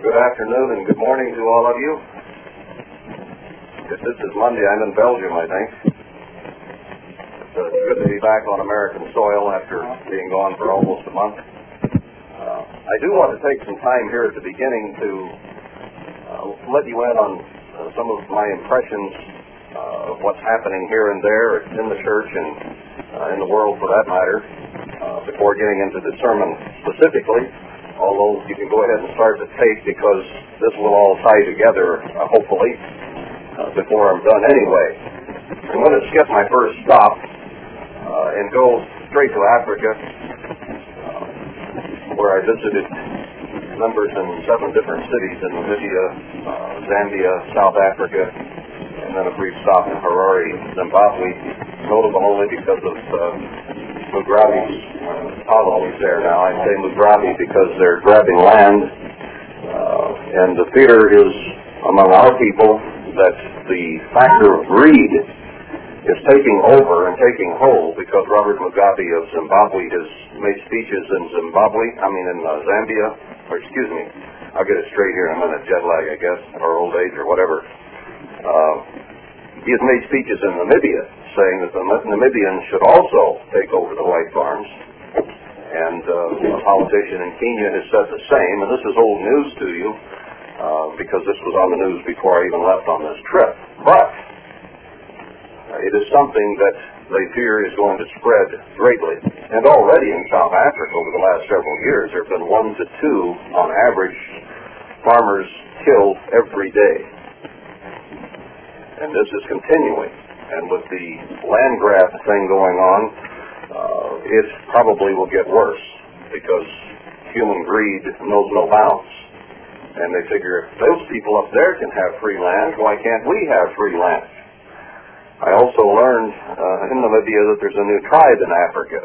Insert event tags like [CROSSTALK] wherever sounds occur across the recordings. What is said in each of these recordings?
Good afternoon and good morning to all of you. If this is Monday, I'm in Belgium, I think. It's uh, good to be back on American soil after being gone for almost a month. Uh, I do want to take some time here at the beginning to uh, let you in on uh, some of my impressions uh, of what's happening here and there in the church and in the world for that matter before getting into the sermon specifically although you can go ahead and start the tape because this will all tie together, uh, hopefully, uh, before I'm done anyway. I'm going to skip my first stop uh, and go straight to Africa, uh, where I visited members in seven different cities in Namibia, uh, Zambia, South Africa, and then a brief stop in Harare, Zimbabwe, notable only because of Mugabe's colonies there now. I say Mugabe because they're grabbing land, uh, and the fear is among our people that the factor of greed is taking over and taking hold because Robert Mugabe of Zimbabwe has made speeches in Zimbabwe, I mean in uh, Zambia, or excuse me, I'll get it straight here in a jet lag I guess, or old age or whatever. Uh, he has made speeches in Namibia saying that the Namibians should also take over the white farms. And uh, a politician in Kenya has said the same, and this is old news to you uh, because this was on the news before I even left on this trip. But uh, it is something that they fear is going to spread greatly. And already in South Africa over the last several years, there have been one to two, on average, farmers killed every day. And this is continuing. And with the land grab thing going on, uh, it probably will get worse because human greed knows no bounds. And they figure if those people up there can have free land, why can't we have free land? I also learned uh, in Namibia that there's a new tribe in Africa.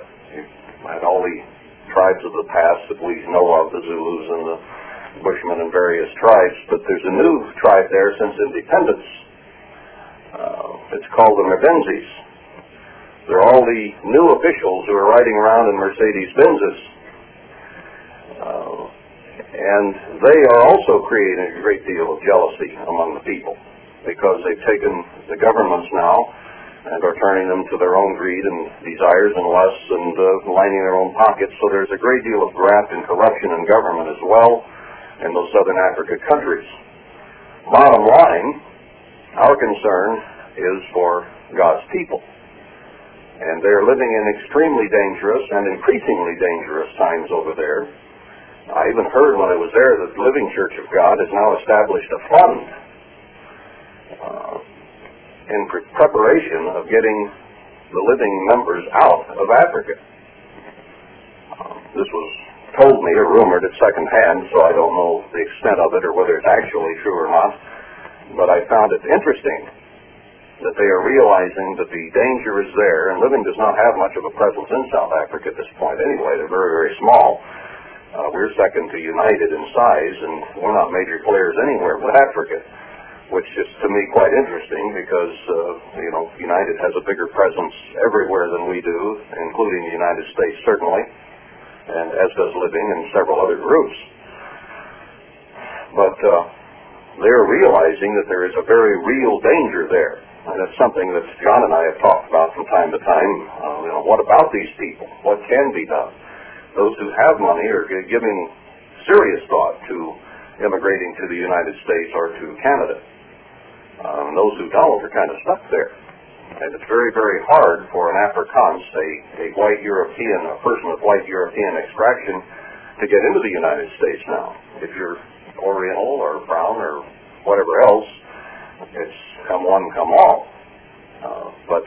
And all the tribes of the past that we know of, the Zulus and the Bushmen and various tribes, but there's a new tribe there since independence. Uh, it's called the Mbenzis. They're all the new officials who are riding around in Mercedes Benzes. Uh, and they are also creating a great deal of jealousy among the people because they've taken the governments now and are turning them to their own greed and desires and lusts and uh, lining their own pockets. So there's a great deal of graft and corruption in government as well in those southern Africa countries. Bottom line, our concern is for God's people. And they're living in extremely dangerous and increasingly dangerous times over there. I even heard when I was there that the Living Church of God has now established a fund uh, in pre- preparation of getting the living members out of Africa. Uh, this was told me or rumored at second hand, so I don't know the extent of it or whether it's actually true or not. But I found it interesting that they are realizing that the danger is there, and Living does not have much of a presence in South Africa at this point anyway. They're very, very small. Uh, we're second to United in size, and we're not major players anywhere but Africa, which is to me quite interesting because, uh, you know, United has a bigger presence everywhere than we do, including the United States certainly, and as does Living and several other groups. But uh, they're realizing that there is a very real danger there. And it's something that John and I have talked about from time to time. Uh, you know, what about these people? What can be done? Those who have money are giving serious thought to immigrating to the United States or to Canada. Um, those who don't are kind of stuck there. And it's very, very hard for an Afrikaans, a, a white European, a person of white European extraction, to get into the United States now. If you're Oriental or brown or whatever else, it's come one, come all. Uh, but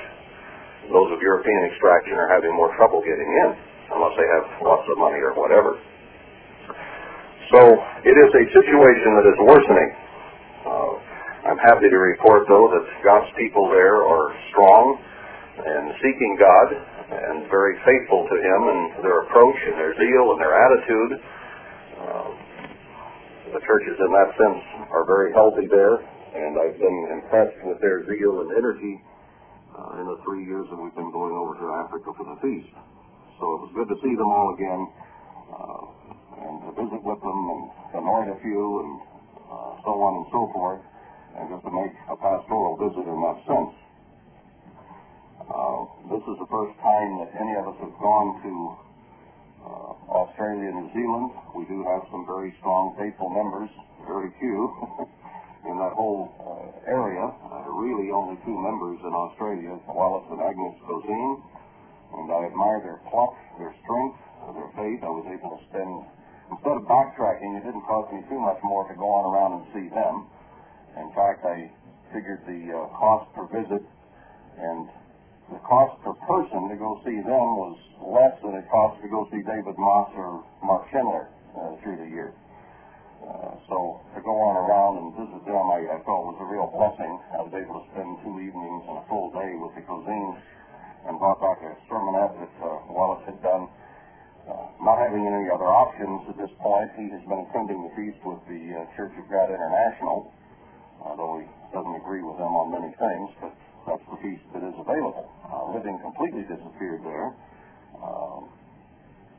those of European extraction are having more trouble getting in, unless they have lots of money or whatever. So it is a situation that is worsening. Uh, I'm happy to report, though, that God's people there are strong and seeking God and very faithful to Him in their approach and their zeal and their attitude. Uh, the churches, in that sense, are very healthy there, and I've been impressed with their zeal and energy uh, in the three years that we've been going over to Africa for the feast. So it was good to see them all again uh, and to visit with them and anoint a few and uh, so on and so forth, and just to make a pastoral visit in that sense. Uh, this is the first time that any of us have gone to Australia, New Zealand. We do have some very strong, faithful members, very few [LAUGHS] in that whole uh, area. Uh, really, only two members in Australia, Wallace and Agnes Cozine, and I admire their pluck, their strength, their faith. I was able to spend, instead of backtracking, it didn't cost me too much more to go on around and see them. In fact, I figured the uh, cost per visit and the cost per person to go see them was less than it cost to go see David Moss or Mark Schindler uh, through the year. Uh, so to go on around and visit them, I, I felt was a real blessing. I was able to spend two evenings and a full day with the Cozines and brought back a sermonette that uh, Wallace had done. Uh, not having any other options at this point, he has been attending the feast with the uh, Church of God International, although he doesn't agree with them on many things, but feast that is available. Uh, living completely disappeared there. Um,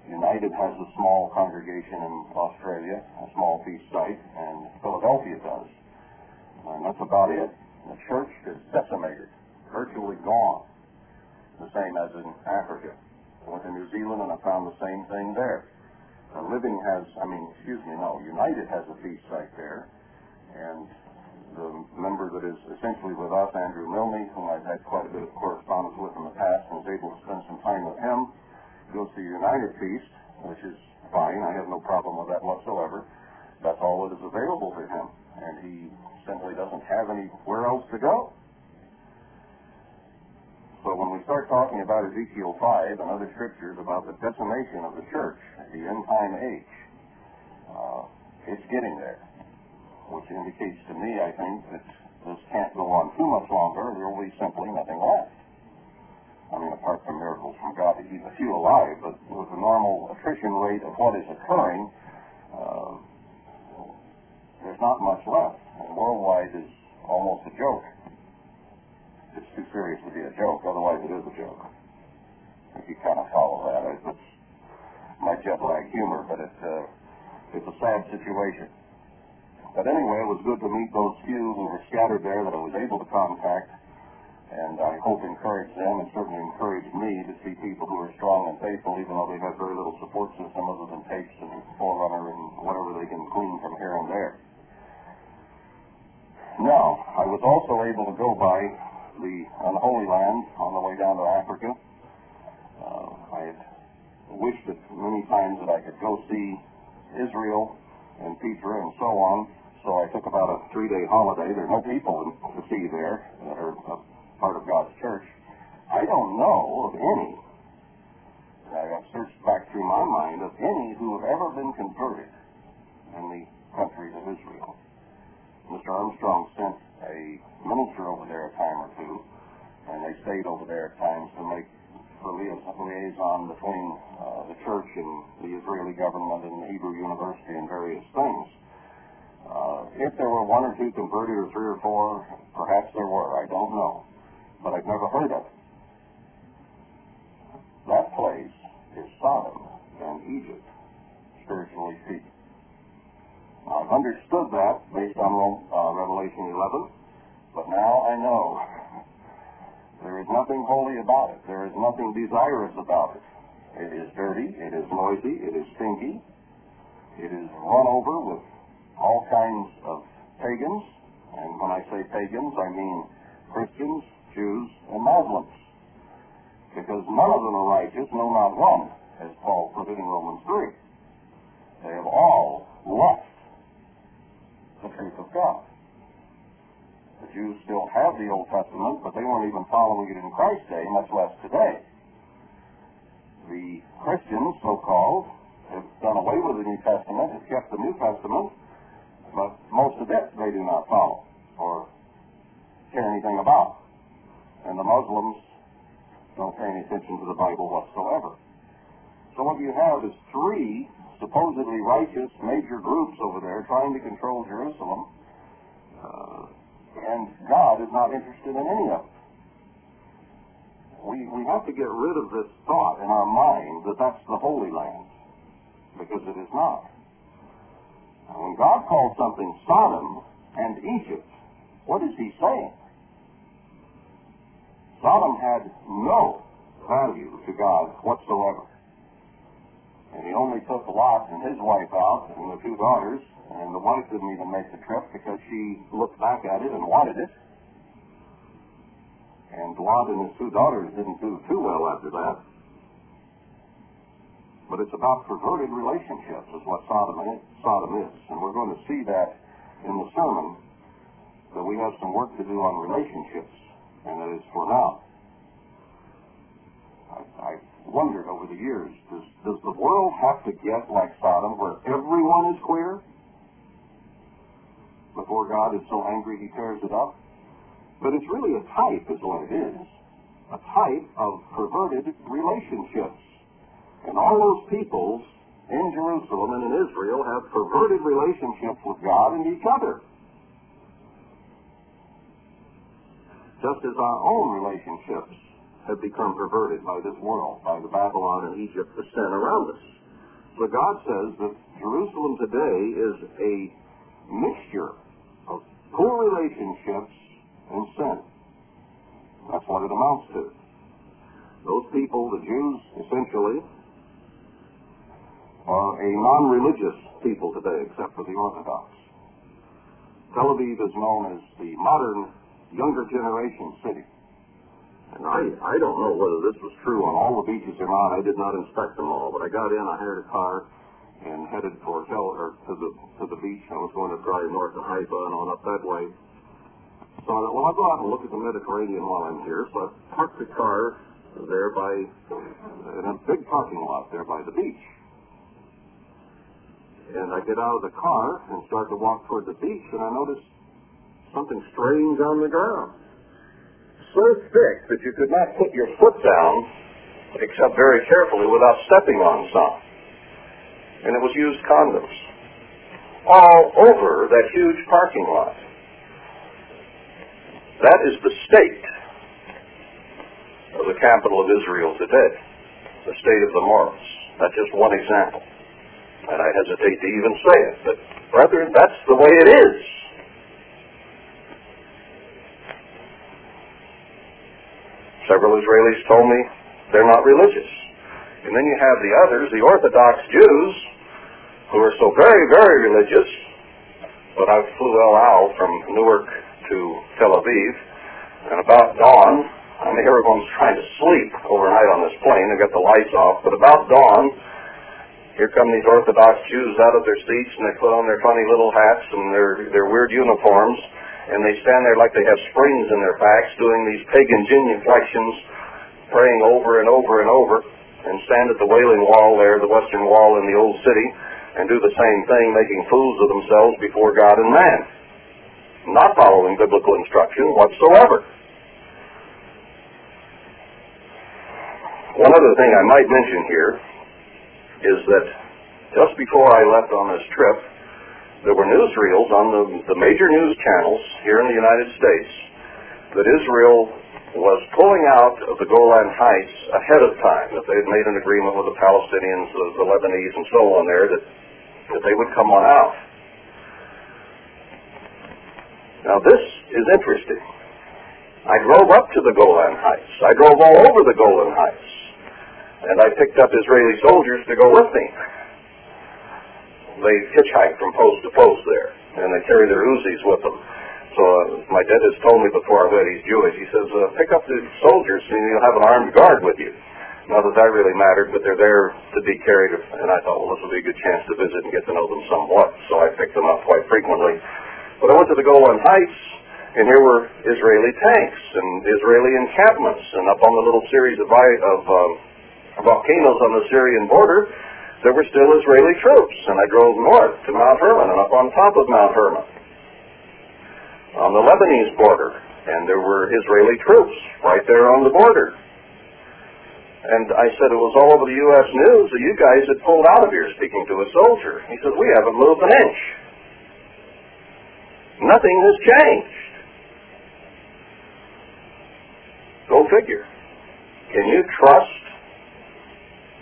United has a small congregation in Australia, a small feast site, and Philadelphia does. And that's about it. The church is decimated, virtually gone. The same as in Africa. I went to New Zealand and I found the same thing there. Uh, Living has, I mean, excuse me, no, United has a feast site there, and the member that is essentially with us, Andrew Milne, whom I've had quite a bit of correspondence with in the past, and was able to spend some time with him, goes to United Feast, which is fine. I have no problem with that whatsoever. That's all that is available to him, and he simply doesn't have anywhere else to go. So when we start talking about Ezekiel 5 and other scriptures about the decimation of the church, the end time age, uh, it's getting there which indicates to me, I think, that this can't go on too much longer. There will be simply nothing left. I mean, apart from miracles from God to keep a few alive, but with the normal attrition rate of what is occurring, uh, there's not much left. And worldwide is almost a joke. It's too serious to be a joke, otherwise it is a joke. If you kind of follow that, it's my jet lag humor, but it's, uh, it's a sad situation. But anyway, it was good to meet those few who were scattered there that I was able to contact, and I hope encourage them and certainly encourage me to see people who are strong and faithful, even though they have very little support system other than tapes and Forerunner and whatever they can glean from here and there. Now, I was also able to go by the unholy land on the way down to Africa. Uh, I had wished many times that I could go see Israel and Petra and so on, so I took about a three-day holiday. There are no people to see there that are part of God's church. I don't know of any, I have searched back through my mind, of any who have ever been converted in the countries of Israel. Mr. Armstrong sent a minister over there a time or two, and they stayed over there at times to make the liaison between uh, the church and the Israeli government and the Hebrew University and various things. Uh, if there were one or two converted or three or four, perhaps there were. I don't know. But I've never heard of it. That place is Sodom and Egypt, spiritually speaking. I've understood that based on uh, Revelation 11, but now I know there is nothing holy about it. There is nothing desirous about it. It is dirty. It is noisy. It is stinky. It is run over with all kinds of pagans. And when I say pagans, I mean Christians, Jews, and Muslims. Because none of them are righteous, no, not one, as Paul put it in Romans 3. They have all left the truth of God. The Jews still have the Old Testament, but they weren't even following it in Christ's day, much less today. The Christians, so-called, have done away with the New Testament, have kept the New Testament, but most of it they do not follow or care anything about. And the Muslims don't pay any attention to the Bible whatsoever. So what you have is three supposedly righteous major groups over there trying to control Jerusalem, uh, and God is not interested in any of it. We, we have to get rid of this thought in our mind that that's the Holy Land, because it is not. God called something Sodom and Egypt, what is he saying? Sodom had no value to God whatsoever. And he only took Lot and his wife out and the two daughters, and the wife didn't even make the trip because she looked back at it and wanted it. And Lot and his two daughters didn't do too well after that. But it's about perverted relationships is what Sodom is, Sodom is. And we're going to see that in the sermon that we have some work to do on relationships, and that is for now. I, I've wondered over the years, does, does the world have to get like Sodom where everyone is queer before God is so angry he tears it up? But it's really a type is what it is. A type of perverted relationships. And all those peoples in Jerusalem and in Israel have perverted relationships with God and each other. Just as our own relationships have become perverted by this world, by the Babylon and Egypt, the sin around us. So God says that Jerusalem today is a mixture of poor relationships and sin. That's what it amounts to. Those people, the Jews, essentially, are a non-religious people today, except for the Orthodox. Tel Aviv is known as the modern younger generation city. And I, I don't know whether this was true on all the beaches or not. I did not inspect them all, but I got in, I hired a car, and headed for Tel, or to the to the beach. I was going to drive north to Haifa and on up that way. So I thought, well, I'll go out and look at the Mediterranean while I'm here. So I parked the car there by in a big parking lot there by the beach. And I get out of the car and start to walk toward the beach, and I notice something strange on the ground. So thick that you could not put your foot down, except very carefully, without stepping on some. And it was used condoms. All over that huge parking lot. That is the state of the capital of Israel today. The state of the morals. That's just one example. And I hesitate to even say it, but brethren, that's the way it is. Several Israelis told me they're not religious. And then you have the others, the Orthodox Jews, who are so very, very religious. But I flew El Al from Newark to Tel Aviv, and about dawn, I mean, everyone's trying to sleep overnight on this plane. They got the lights off, but about dawn, here come these Orthodox Jews out of their seats, and they put on their funny little hats and their their weird uniforms, and they stand there like they have springs in their backs, doing these pagan genuflections, praying over and over and over, and stand at the Wailing Wall there, the Western Wall in the Old City, and do the same thing, making fools of themselves before God and man, not following biblical instruction whatsoever. One other thing I might mention here is that just before I left on this trip, there were newsreels on the, the major news channels here in the United States that Israel was pulling out of the Golan Heights ahead of time, that they had made an agreement with the Palestinians, the, the Lebanese, and so on there, that, that they would come on out. Now this is interesting. I drove up to the Golan Heights. I drove all over the Golan Heights. And I picked up Israeli soldiers to go with me. They hitchhike from post to post there, and they carry their Uzis with them. So uh, my dad has told me before I went, he's Jewish, he says, uh, pick up the soldiers and you'll have an armed guard with you. Not that that really mattered, but they're there to be carried, and I thought, well, this will be a good chance to visit and get to know them somewhat, so I picked them up quite frequently. But I went to the Golan Heights, and here were Israeli tanks and Israeli encampments, and up on the little series of, of um, volcanoes on the Syrian border, there were still Israeli troops, and I drove north to Mount Hermon and up on top of Mount Hermon on the Lebanese border, and there were Israeli troops right there on the border. And I said it was all over the U.S. news that you guys had pulled out of here speaking to a soldier. He said, we haven't moved an inch. Nothing has changed. Go figure. Can you trust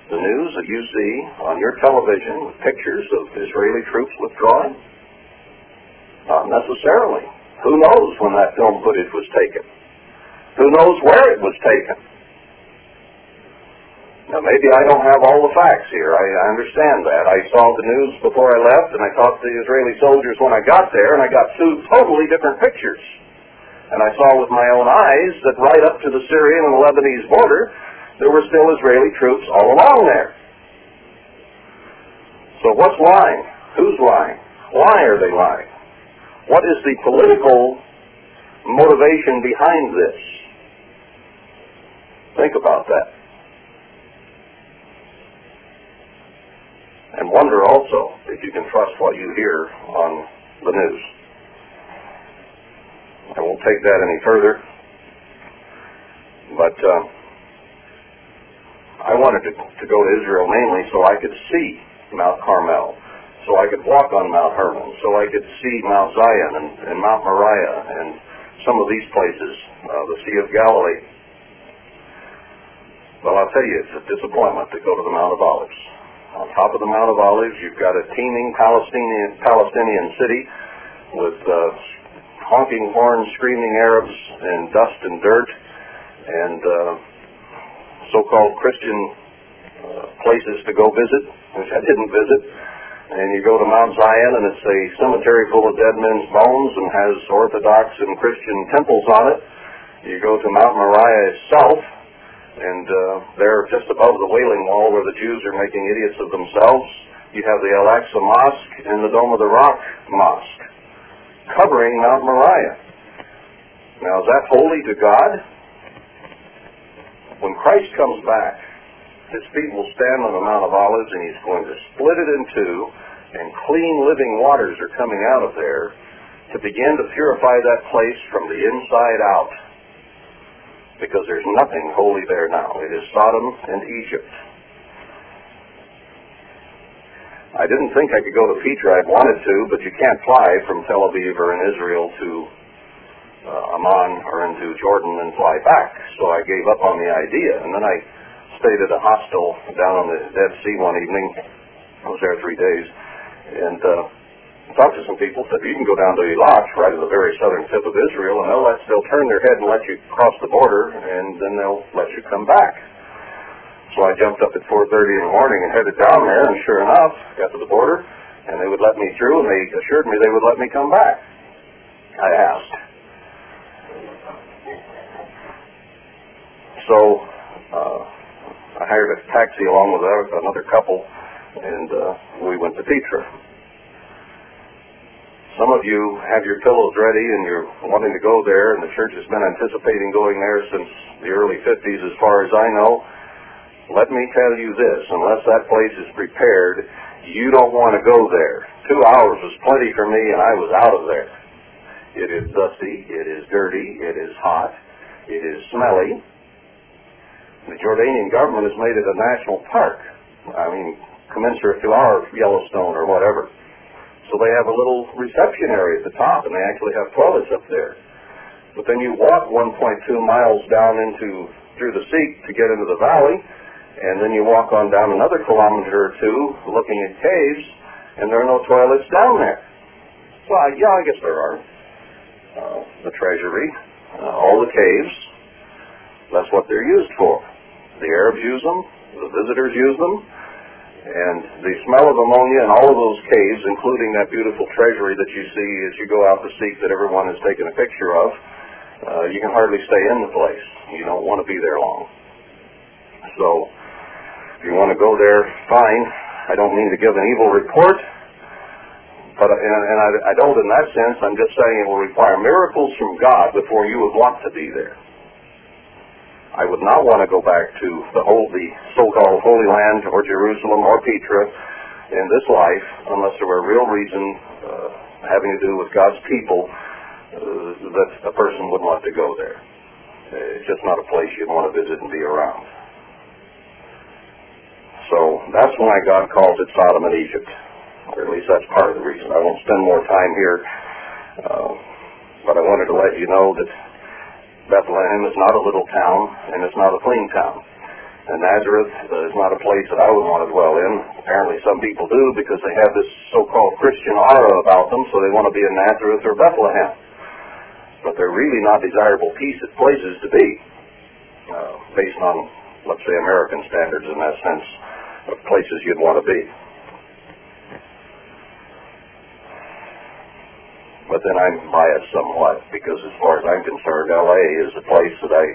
the news that you see on your television with pictures of Israeli troops withdrawing? Not necessarily. Who knows when that film footage was taken? Who knows where it was taken? Now, maybe I don't have all the facts here. I, I understand that. I saw the news before I left, and I talked to the Israeli soldiers when I got there, and I got two totally different pictures. And I saw with my own eyes that right up to the Syrian and Lebanese border, there were still Israeli troops all along there. So what's lying? Who's lying? Why are they lying? What is the political motivation behind this? Think about that. And wonder also if you can trust what you hear on the news. I won't take that any further, but uh, I wanted to, to go to Israel mainly so I could see Mount Carmel, so I could walk on Mount Hermon, so I could see Mount Zion and, and Mount Moriah and some of these places, uh, the Sea of Galilee. Well, I'll tell you, it's a disappointment to go to the Mount of Olives. On top of the Mount of Olives, you've got a teeming Palestinian Palestinian city with uh, honking horns, screaming Arabs, and dust and dirt, and uh, so-called Christian uh, places to go visit, which I didn't visit. And you go to Mount Zion, and it's a cemetery full of dead men's bones and has Orthodox and Christian temples on it. You go to Mount Moriah itself, and uh, there, just above the Wailing Wall, where the Jews are making idiots of themselves, you have the Al-Aqsa Mosque and the Dome of the Rock Mosque, covering Mount Moriah. Now, is that holy to God? When Christ comes back, his feet will stand on the Mount of Olives, and he's going to split it in two, and clean living waters are coming out of there to begin to purify that place from the inside out. Because there's nothing holy there now. It is Sodom and Egypt. I didn't think I could go to Petra. I'd wanted to, but you can't fly from Tel Aviv or in Israel to uh, Amman or into Jordan and fly back. So I gave up on the idea. And then I stayed at a hostel down on the Dead Sea one evening. I was there three days. And uh, talked to some people, said you can go down to Eilat, right at the very southern tip of Israel, and they'll let, they'll turn their head and let you cross the border, and then they'll let you come back. So I jumped up at 4.30 in the morning and headed down there, and sure enough, got to the border, and they would let me through, and they assured me they would let me come back. I asked. So uh, I hired a taxi along with another couple, and uh, we went to Petra. Some of you have your pillows ready and you're wanting to go there, and the church has been anticipating going there since the early 50s, as far as I know. Let me tell you this, unless that place is prepared, you don't want to go there. Two hours was plenty for me, and I was out of there. It is dusty, it is dirty, it is hot, it is smelly. The Jordanian government has made it a national park. I mean, commensurate to our Yellowstone or whatever. So they have a little reception area at the top, and they actually have toilets up there. But then you walk 1.2 miles down into through the Siq to get into the valley, and then you walk on down another kilometer or two, looking at caves, and there are no toilets down there. Well, yeah, I guess there are. Uh, the treasury, uh, all the caves. That's what they're used for. The Arabs use them. The visitors use them. And the smell of ammonia in all of those caves, including that beautiful treasury that you see as you go out to seek that everyone has taken a picture of, uh, you can hardly stay in the place. You don't want to be there long. So, if you want to go there, fine. I don't mean to give an evil report, but and, and I don't in that sense. I'm just saying it will require miracles from God before you would want to be there. I would not want to go back to the whole, the so-called Holy Land or Jerusalem or Petra in this life unless there were real reason uh, having to do with God's people uh, that a person would want to go there. It's just not a place you'd want to visit and be around. So that's why God calls it Sodom and Egypt, or at least that's part of the reason. I won't spend more time here, uh, but I wanted to let you know that Bethlehem is not a little town, and it's not a clean town. And Nazareth is not a place that I would want to dwell in. Apparently some people do because they have this so-called Christian aura about them, so they want to be in Nazareth or Bethlehem. But they're really not desirable places to be, uh, based on, let's say, American standards in that sense, of places you'd want to be. But then I'm biased somewhat because as far as I'm concerned, LA is a place that I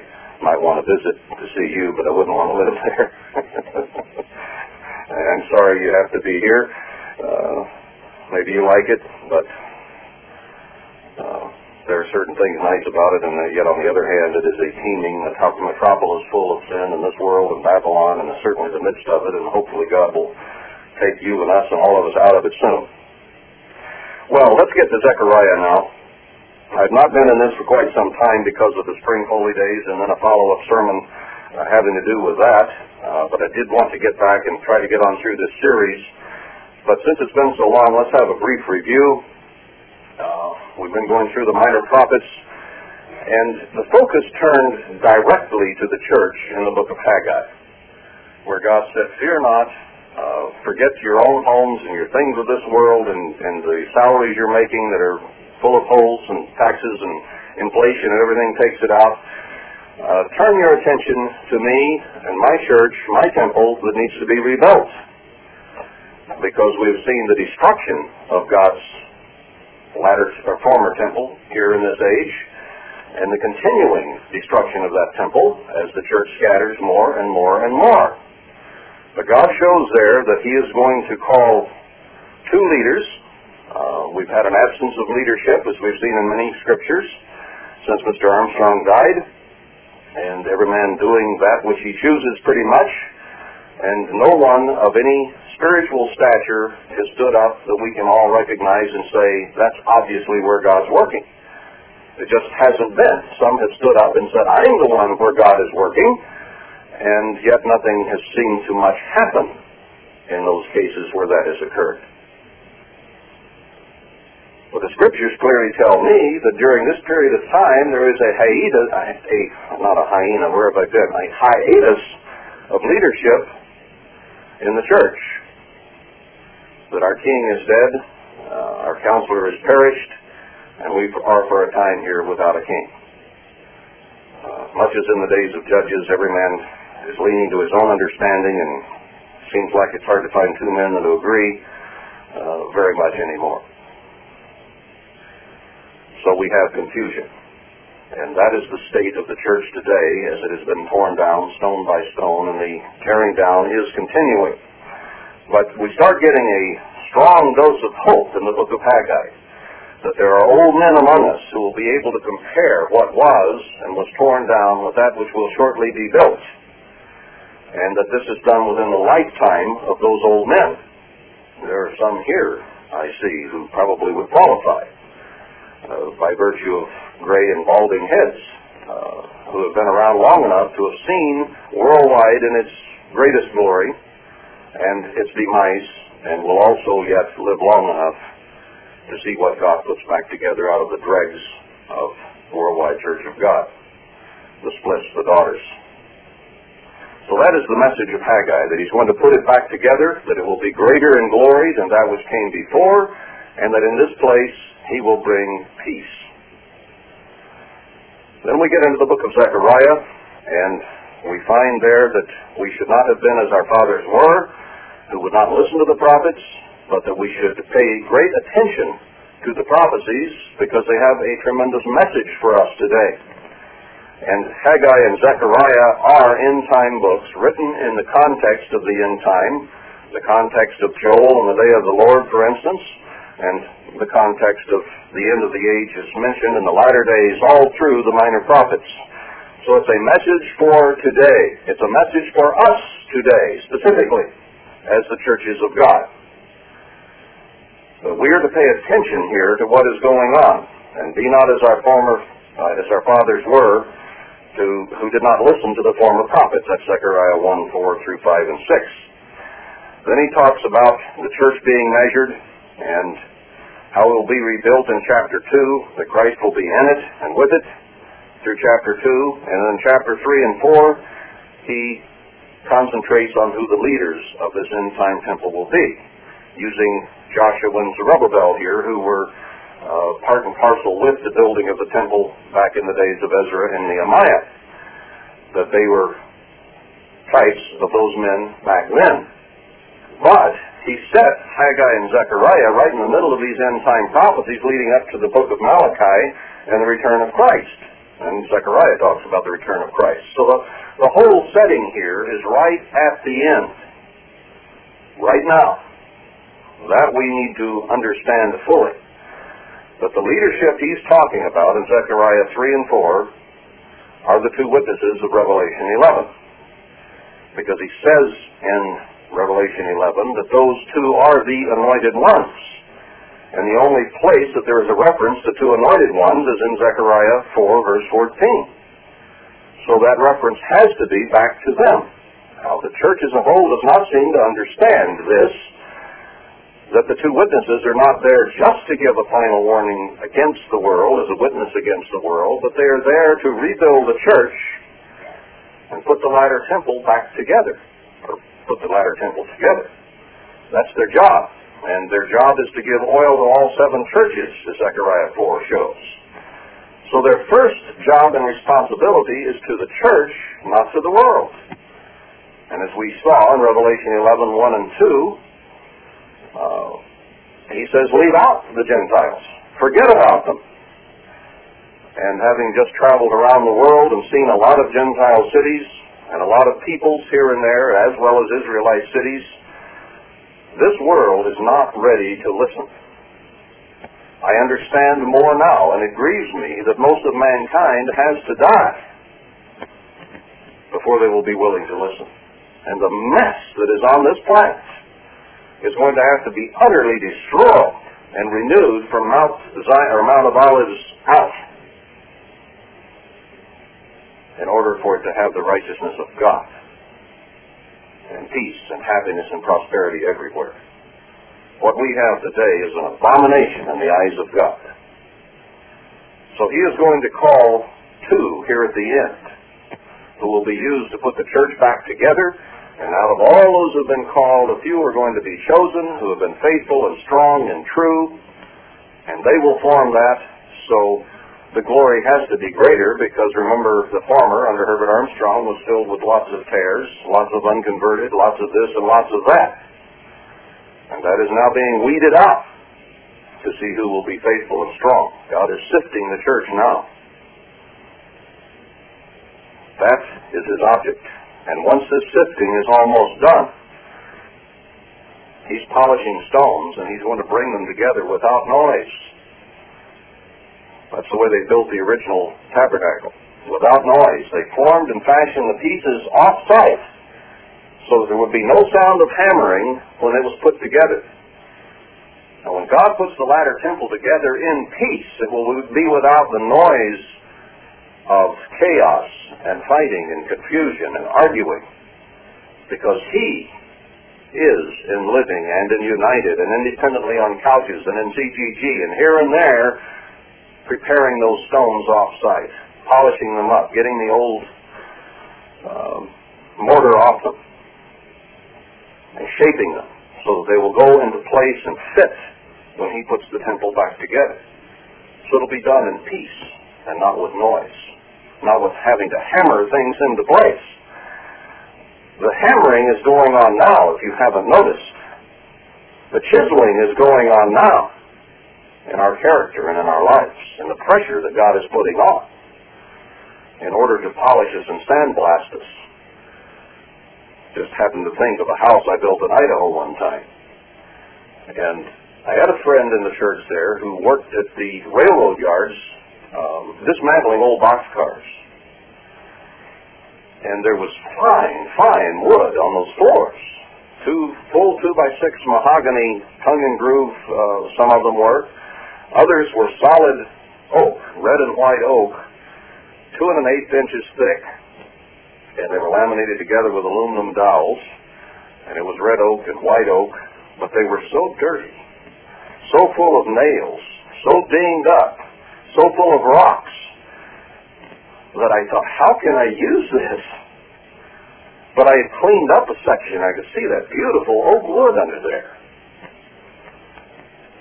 might want to visit to see you, but I wouldn't want to live [LAUGHS] there. I'm sorry you have to be here. Uh, maybe you like it, but uh, there are certain things nice about it, and yet on the other hand, it is a teeming metropolis full of sin in this world and Babylon, and certainly the midst of it, and hopefully God will take you and us and all of us out of it soon. Well, let's get to Zechariah now. I've not been in this for quite some time because of the spring holy days and then a follow-up sermon uh, having to do with that. Uh, but I did want to get back and try to get on through this series. But since it's been so long, let's have a brief review. Uh, we've been going through the minor prophets, and the focus turned directly to the church in the book of Haggai, where God said, Fear not, uh, forget your own homes and your things of this world and, and the salaries you're making that are full of holes and taxes and inflation and everything takes it out. Uh, turn your attention to me and my church, my temple that needs to be rebuilt. Because we've seen the destruction of God's latter or former temple here in this age, and the continuing destruction of that temple as the church scatters more and more and more. But God shows there that He is going to call two leaders. Uh, we've had an absence of leadership, as we've seen in many scriptures, since Mr. Armstrong died, and every man doing that which he chooses pretty much, and no one of any spiritual stature has stood up that we can all recognize and say, that's obviously where God's working. It just hasn't been. Some have stood up and said, I'm the one where God is working, and yet nothing has seemed to much happen in those cases where that has occurred. But the scriptures clearly tell me that during this period of time there is a hiatus, a, not a hyena, where have I been? A hiatus of leadership in the church. That our king is dead, uh, our counselor is perished, and we are for a time here without a king. Uh, much as in the days of Judges, every man is leaning to his own understanding and seems like it's hard to find two men that agree uh, very much anymore. So we have confusion. And that is the state of the church today as it has been torn down stone by stone and the tearing down is continuing. But we start getting a strong dose of hope in the book of Haggai that there are old men among us who will be able to compare what was and was torn down with that which will shortly be built and that this is done within the lifetime of those old men. There are some here, I see, who probably would qualify uh, by virtue of gray and balding heads, uh, who have been around long enough to have seen worldwide in its greatest glory and its demise, and will also yet live long enough to see what God puts back together out of the dregs of worldwide Church of God, the splits, the daughters. So that is the message of Haggai, that he's going to put it back together, that it will be greater in glory than that which came before, and that in this place he will bring peace. Then we get into the book of Zechariah, and we find there that we should not have been as our fathers were, who would not listen to the prophets, but that we should pay great attention to the prophecies because they have a tremendous message for us today. And Haggai and Zechariah are end-time books written in the context of the end time, the context of Joel and the day of the Lord, for instance, and the context of the end of the age is mentioned in the latter days all through the minor prophets. So it's a message for today. It's a message for us today, specifically, as the churches of God. But we are to pay attention here to what is going on, and be not as our former, uh, as our fathers were, to, who did not listen to the former prophets. That's Zechariah 1, 4 through 5 and 6. Then he talks about the church being measured and how it will be rebuilt in chapter 2, that Christ will be in it and with it through chapter 2. And then chapter 3 and 4, he concentrates on who the leaders of this end time temple will be, using Joshua and Zerubbabel here, who were uh, part and parcel with the building of the temple back in the days of Ezra and Nehemiah, that they were types of those men back then. But he set Haggai and Zechariah right in the middle of these end time prophecies leading up to the book of Malachi and the return of Christ. And Zechariah talks about the return of Christ. So the, the whole setting here is right at the end. Right now. That we need to understand fully. But the leadership he's talking about in Zechariah 3 and 4 are the two witnesses of Revelation 11. Because he says in Revelation 11 that those two are the anointed ones. And the only place that there is a reference to two anointed ones is in Zechariah 4 verse 14. So that reference has to be back to them. Now the church as a whole does not seem to understand this that the two witnesses are not there just to give a final warning against the world as a witness against the world, but they are there to rebuild the church and put the latter temple back together, or put the latter temple together. That's their job. And their job is to give oil to all seven churches, as Zechariah 4 shows. So their first job and responsibility is to the church, not to the world. And as we saw in Revelation 11, 1 and 2, uh, he says, leave out the Gentiles. Forget about them. And having just traveled around the world and seen a lot of Gentile cities and a lot of peoples here and there, as well as Israelite cities, this world is not ready to listen. I understand more now, and it grieves me that most of mankind has to die before they will be willing to listen. And the mess that is on this planet is going to have to be utterly destroyed and renewed from Mount Zion or Mount of Olives out in order for it to have the righteousness of God and peace and happiness and prosperity everywhere. What we have today is an abomination in the eyes of God. So he is going to call two here at the end who will be used to put the church back together and out of all those who have been called, a few are going to be chosen who have been faithful and strong and true, and they will form that. So the glory has to be greater because remember the former under Herbert Armstrong was filled with lots of tares, lots of unconverted, lots of this and lots of that. And that is now being weeded out to see who will be faithful and strong. God is sifting the church now. That is his object. And once this sifting is almost done, he's polishing stones and he's going to bring them together without noise. That's the way they built the original tabernacle. Without noise. They formed and fashioned the pieces off-site so that there would be no sound of hammering when it was put together. Now when God puts the latter temple together in peace, it will be without the noise of chaos and fighting and confusion and arguing because he is in living and in united and independently on couches and in CGG and here and there preparing those stones off-site, polishing them up, getting the old uh, mortar off them and shaping them so that they will go into place and fit when he puts the temple back together. So it'll be done in peace and not with noise not with having to hammer things into place. The hammering is going on now, if you haven't noticed. The chiseling is going on now in our character and in our lives, and the pressure that God is putting on in order to polish us and sandblast us. Just happened to think of a house I built in Idaho one time. And I had a friend in the church there who worked at the railroad yards um, dismantling old boxcars. And there was fine, fine wood on those floors. Two full two by six mahogany tongue and groove, uh, some of them were. Others were solid oak, red and white oak, two and an eighth inches thick. And they were laminated together with aluminum dowels. And it was red oak and white oak, but they were so dirty, so full of nails, so dinged up, so full of rocks that I thought, how can I use this? But I had cleaned up a section. I could see that beautiful oak wood under there.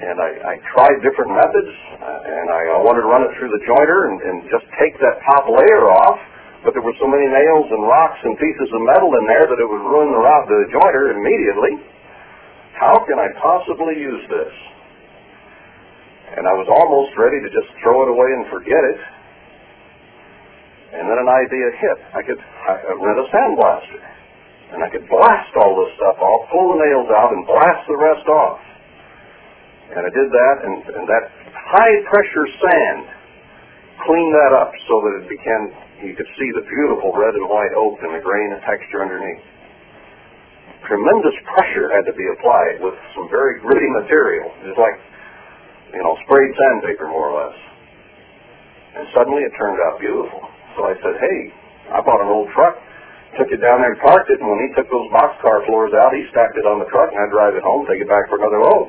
And I, I tried different methods, uh, and I wanted to run it through the jointer and, and just take that top layer off. But there were so many nails and rocks and pieces of metal in there that it would ruin the, the jointer immediately. How can I possibly use this? And I was almost ready to just throw it away and forget it. And then an idea hit. I could I rent a sandblaster. And I could blast all this stuff off, pull the nails out, and blast the rest off. And I did that, and, and that high pressure sand cleaned that up so that it became, you could see the beautiful red and white oak and the grain and texture underneath. Tremendous pressure had to be applied with some very gritty material. It was like, you know, sprayed sandpaper more or less. And suddenly it turned out beautiful. So I said, hey, I bought an old truck, took it down there and parked it, and when he took those boxcar floors out, he stacked it on the truck, and I drive it home, take it back for another load.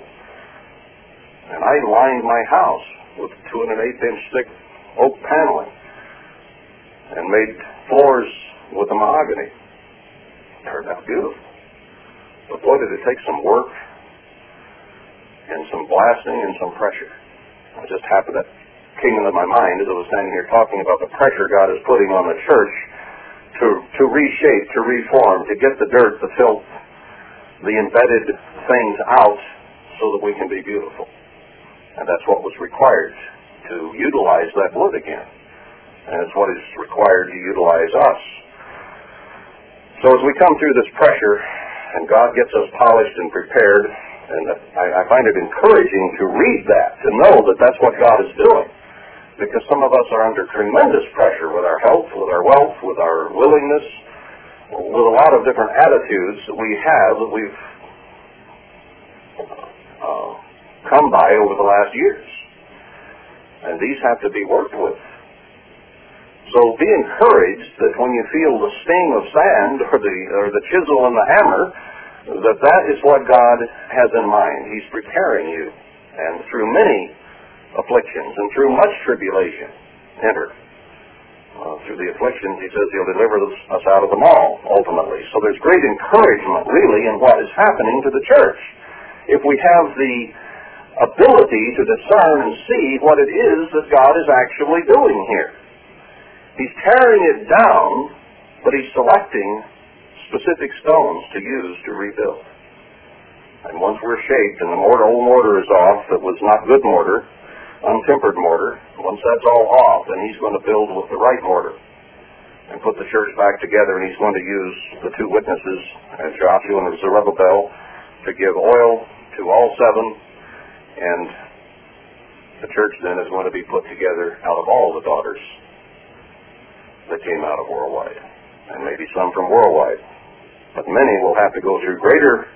And I lined my house with two and an eighth inch thick oak paneling and made floors with the mahogany. Turned out beautiful. But boy, did it take some work and some blasting and some pressure. I just happened to came into my mind as I was standing here talking about the pressure God is putting on the church to, to reshape, to reform, to get the dirt, the filth, the embedded things out so that we can be beautiful. And that's what was required to utilize that wood again. And it's what is required to utilize us. So as we come through this pressure, and God gets us polished and prepared, and I, I find it encouraging to read that, to know that that's what God is doing because some of us are under tremendous pressure with our health, with our wealth, with our willingness, with a lot of different attitudes that we have that we've uh, come by over the last years. And these have to be worked with. So be encouraged that when you feel the sting of sand or the, or the chisel and the hammer, that that is what God has in mind. He's preparing you. And through many afflictions, and through much tribulation enter. Uh, through the afflictions, he says he'll deliver us out of them all, ultimately. So there's great encouragement, really, in what is happening to the church. If we have the ability to discern and see what it is that God is actually doing here. He's tearing it down, but he's selecting specific stones to use to rebuild. And once we're shaped and the mortar, old mortar is off that was not good mortar, untempered mortar. Once that's all off, then he's going to build with the right mortar and put the church back together, and he's going to use the two witnesses, as Joshua and Zerubbabel, to give oil to all seven, and the church then is going to be put together out of all the daughters that came out of worldwide, and maybe some from worldwide. But many will have to go through greater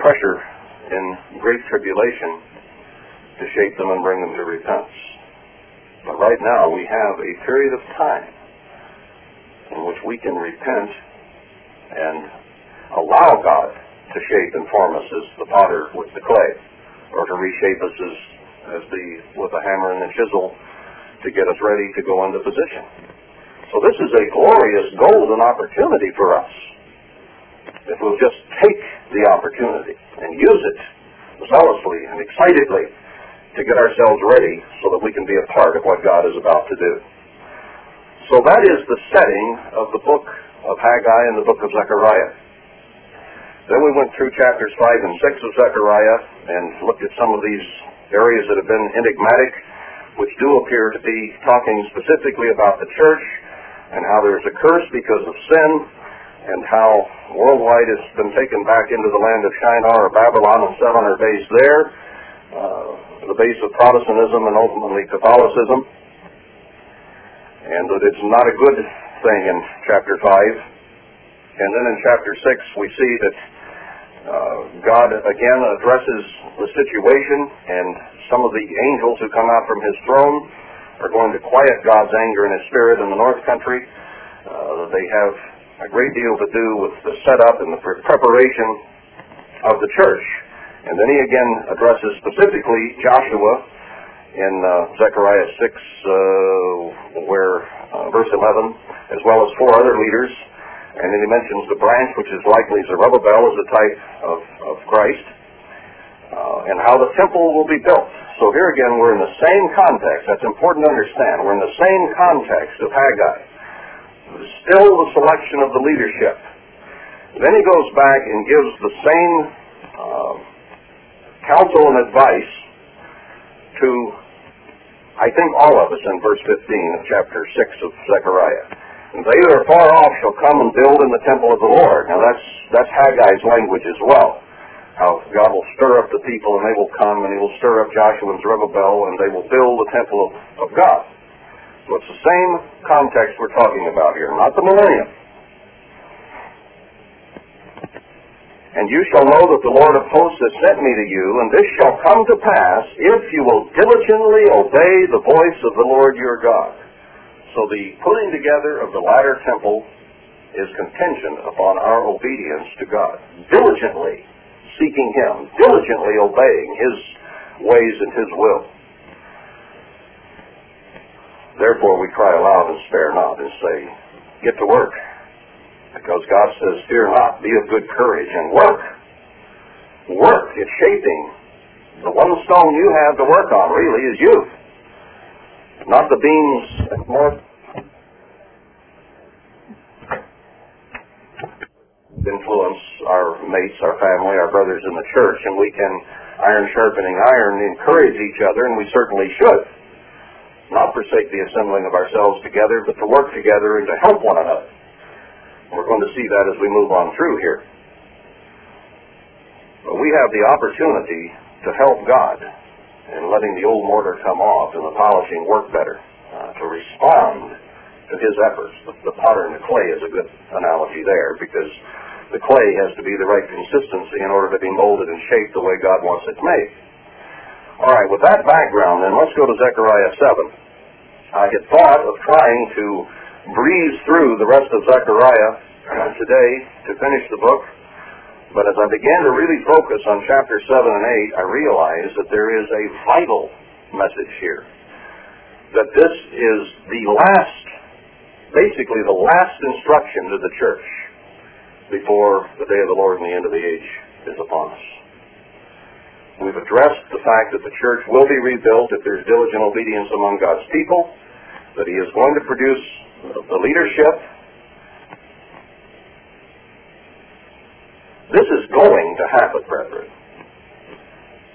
pressure in great tribulation to shape them and bring them to repentance. But right now we have a period of time in which we can repent and allow God to shape and form us as the potter with the clay, or to reshape us as, as the with the hammer and the chisel to get us ready to go into position. So this is a glorious golden opportunity for us. If we'll just take the opportunity and use it zealously and excitedly to get ourselves ready so that we can be a part of what God is about to do. So that is the setting of the book of Haggai and the book of Zechariah. Then we went through chapters 5 and 6 of Zechariah and looked at some of these areas that have been enigmatic, which do appear to be talking specifically about the church and how there's a curse because of sin and how worldwide has been taken back into the land of Shinar or Babylon and set on her base there. Uh, the base of Protestantism and ultimately Catholicism, and that it's not a good thing in chapter 5. And then in chapter 6, we see that uh, God again addresses the situation, and some of the angels who come out from his throne are going to quiet God's anger and his spirit in the north country. Uh, they have a great deal to do with the setup and the preparation of the church. And then he again addresses specifically Joshua in uh, Zechariah 6, uh, where uh, verse 11, as well as four other leaders And then he mentions the branch, which is likely Zerubbabel, as a type of, of Christ, uh, and how the temple will be built. So here again, we're in the same context. That's important to understand. We're in the same context of Haggai. Still the selection of the leadership. Then he goes back and gives the same uh, counsel and advice to, I think, all of us in verse 15 of chapter 6 of Zechariah. And they that are far off shall come and build in the temple of the Lord. Now that's, that's Haggai's language as well. How God will stir up the people and they will come and he will stir up Joshua and Zerubbabel and they will build the temple of, of God. So it's the same context we're talking about here, not the millennium. And you shall know that the Lord of hosts has sent me to you, and this shall come to pass if you will diligently obey the voice of the Lord your God. So the putting together of the latter temple is contingent upon our obedience to God. Diligently seeking Him, diligently obeying His ways and His will. Therefore we cry aloud and spare not and say, get to work. Because God says, fear not, be of good courage, and work. Work. It's shaping. The one stone you have to work on, really, is you. Not the beams more influence our mates, our family, our brothers in the church, and we can, iron sharpening iron, encourage each other, and we certainly should. Not forsake the assembling of ourselves together, but to work together and to help one another. We're going to see that as we move on through here. But we have the opportunity to help God in letting the old mortar come off and the polishing work better, uh, to respond to his efforts. The, the potter and the clay is a good analogy there because the clay has to be the right consistency in order to be molded and shaped the way God wants it made. All right, with that background, then let's go to Zechariah 7. I had thought of trying to breeze through the rest of Zechariah uh, today to finish the book. But as I began to really focus on chapter 7 and 8, I realized that there is a vital message here. That this is the last, basically the last instruction to the church before the day of the Lord and the end of the age is upon us. We've addressed the fact that the church will be rebuilt if there's diligent obedience among God's people, that he is going to produce the leadership. This is going to happen, brethren.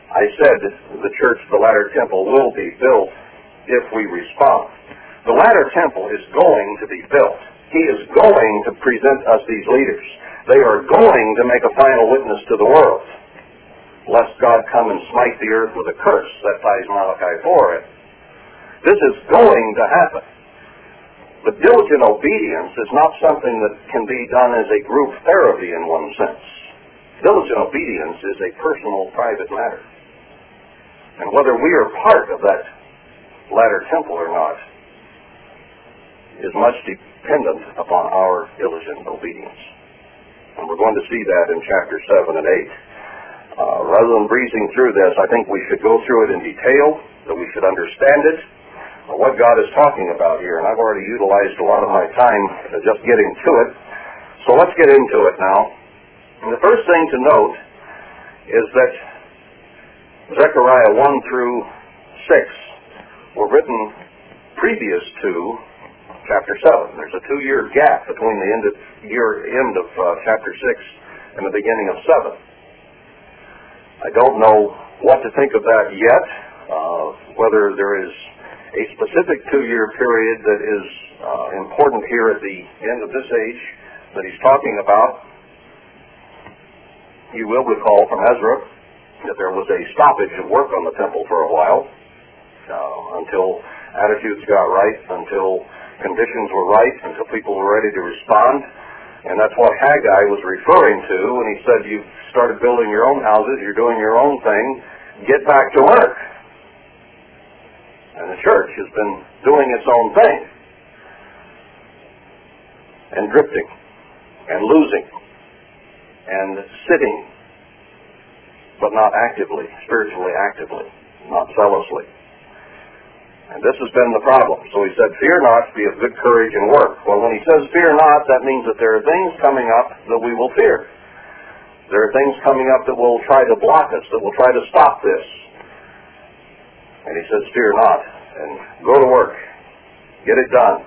I said the church, the latter temple, will be built if we respond. The latter temple is going to be built. He is going to present us these leaders. They are going to make a final witness to the world. Lest God come and smite the earth with a curse. That ties Malachi 4 in. This is going to happen. But diligent obedience is not something that can be done as a group therapy in one sense. Diligent obedience is a personal, private matter. And whether we are part of that latter temple or not is much dependent upon our diligent obedience. And we're going to see that in chapter 7 and 8. Uh, rather than breezing through this, I think we should go through it in detail, that we should understand it, what God is talking about here, and I've already utilized a lot of my time just getting to it. So let's get into it now. And the first thing to note is that Zechariah 1 through 6 were written previous to chapter 7. There's a two-year gap between the end of year end of uh, chapter 6 and the beginning of 7. I don't know what to think of that yet, uh, whether there is a specific two-year period that is uh, important here at the end of this age that he's talking about. You will recall from Ezra that there was a stoppage of work on the temple for a while uh, until attitudes got right, until conditions were right, until people were ready to respond. And that's what Haggai was referring to when he said, you've started building your own houses, you're doing your own thing, get back to work. And the church has been doing its own thing. And drifting. And losing. And sitting. But not actively, spiritually actively. Not zealously. And this has been the problem. So he said, fear not, be of good courage and work. Well, when he says fear not, that means that there are things coming up that we will fear. There are things coming up that will try to block us, that will try to stop this. And he says, fear not, and go to work. Get it done.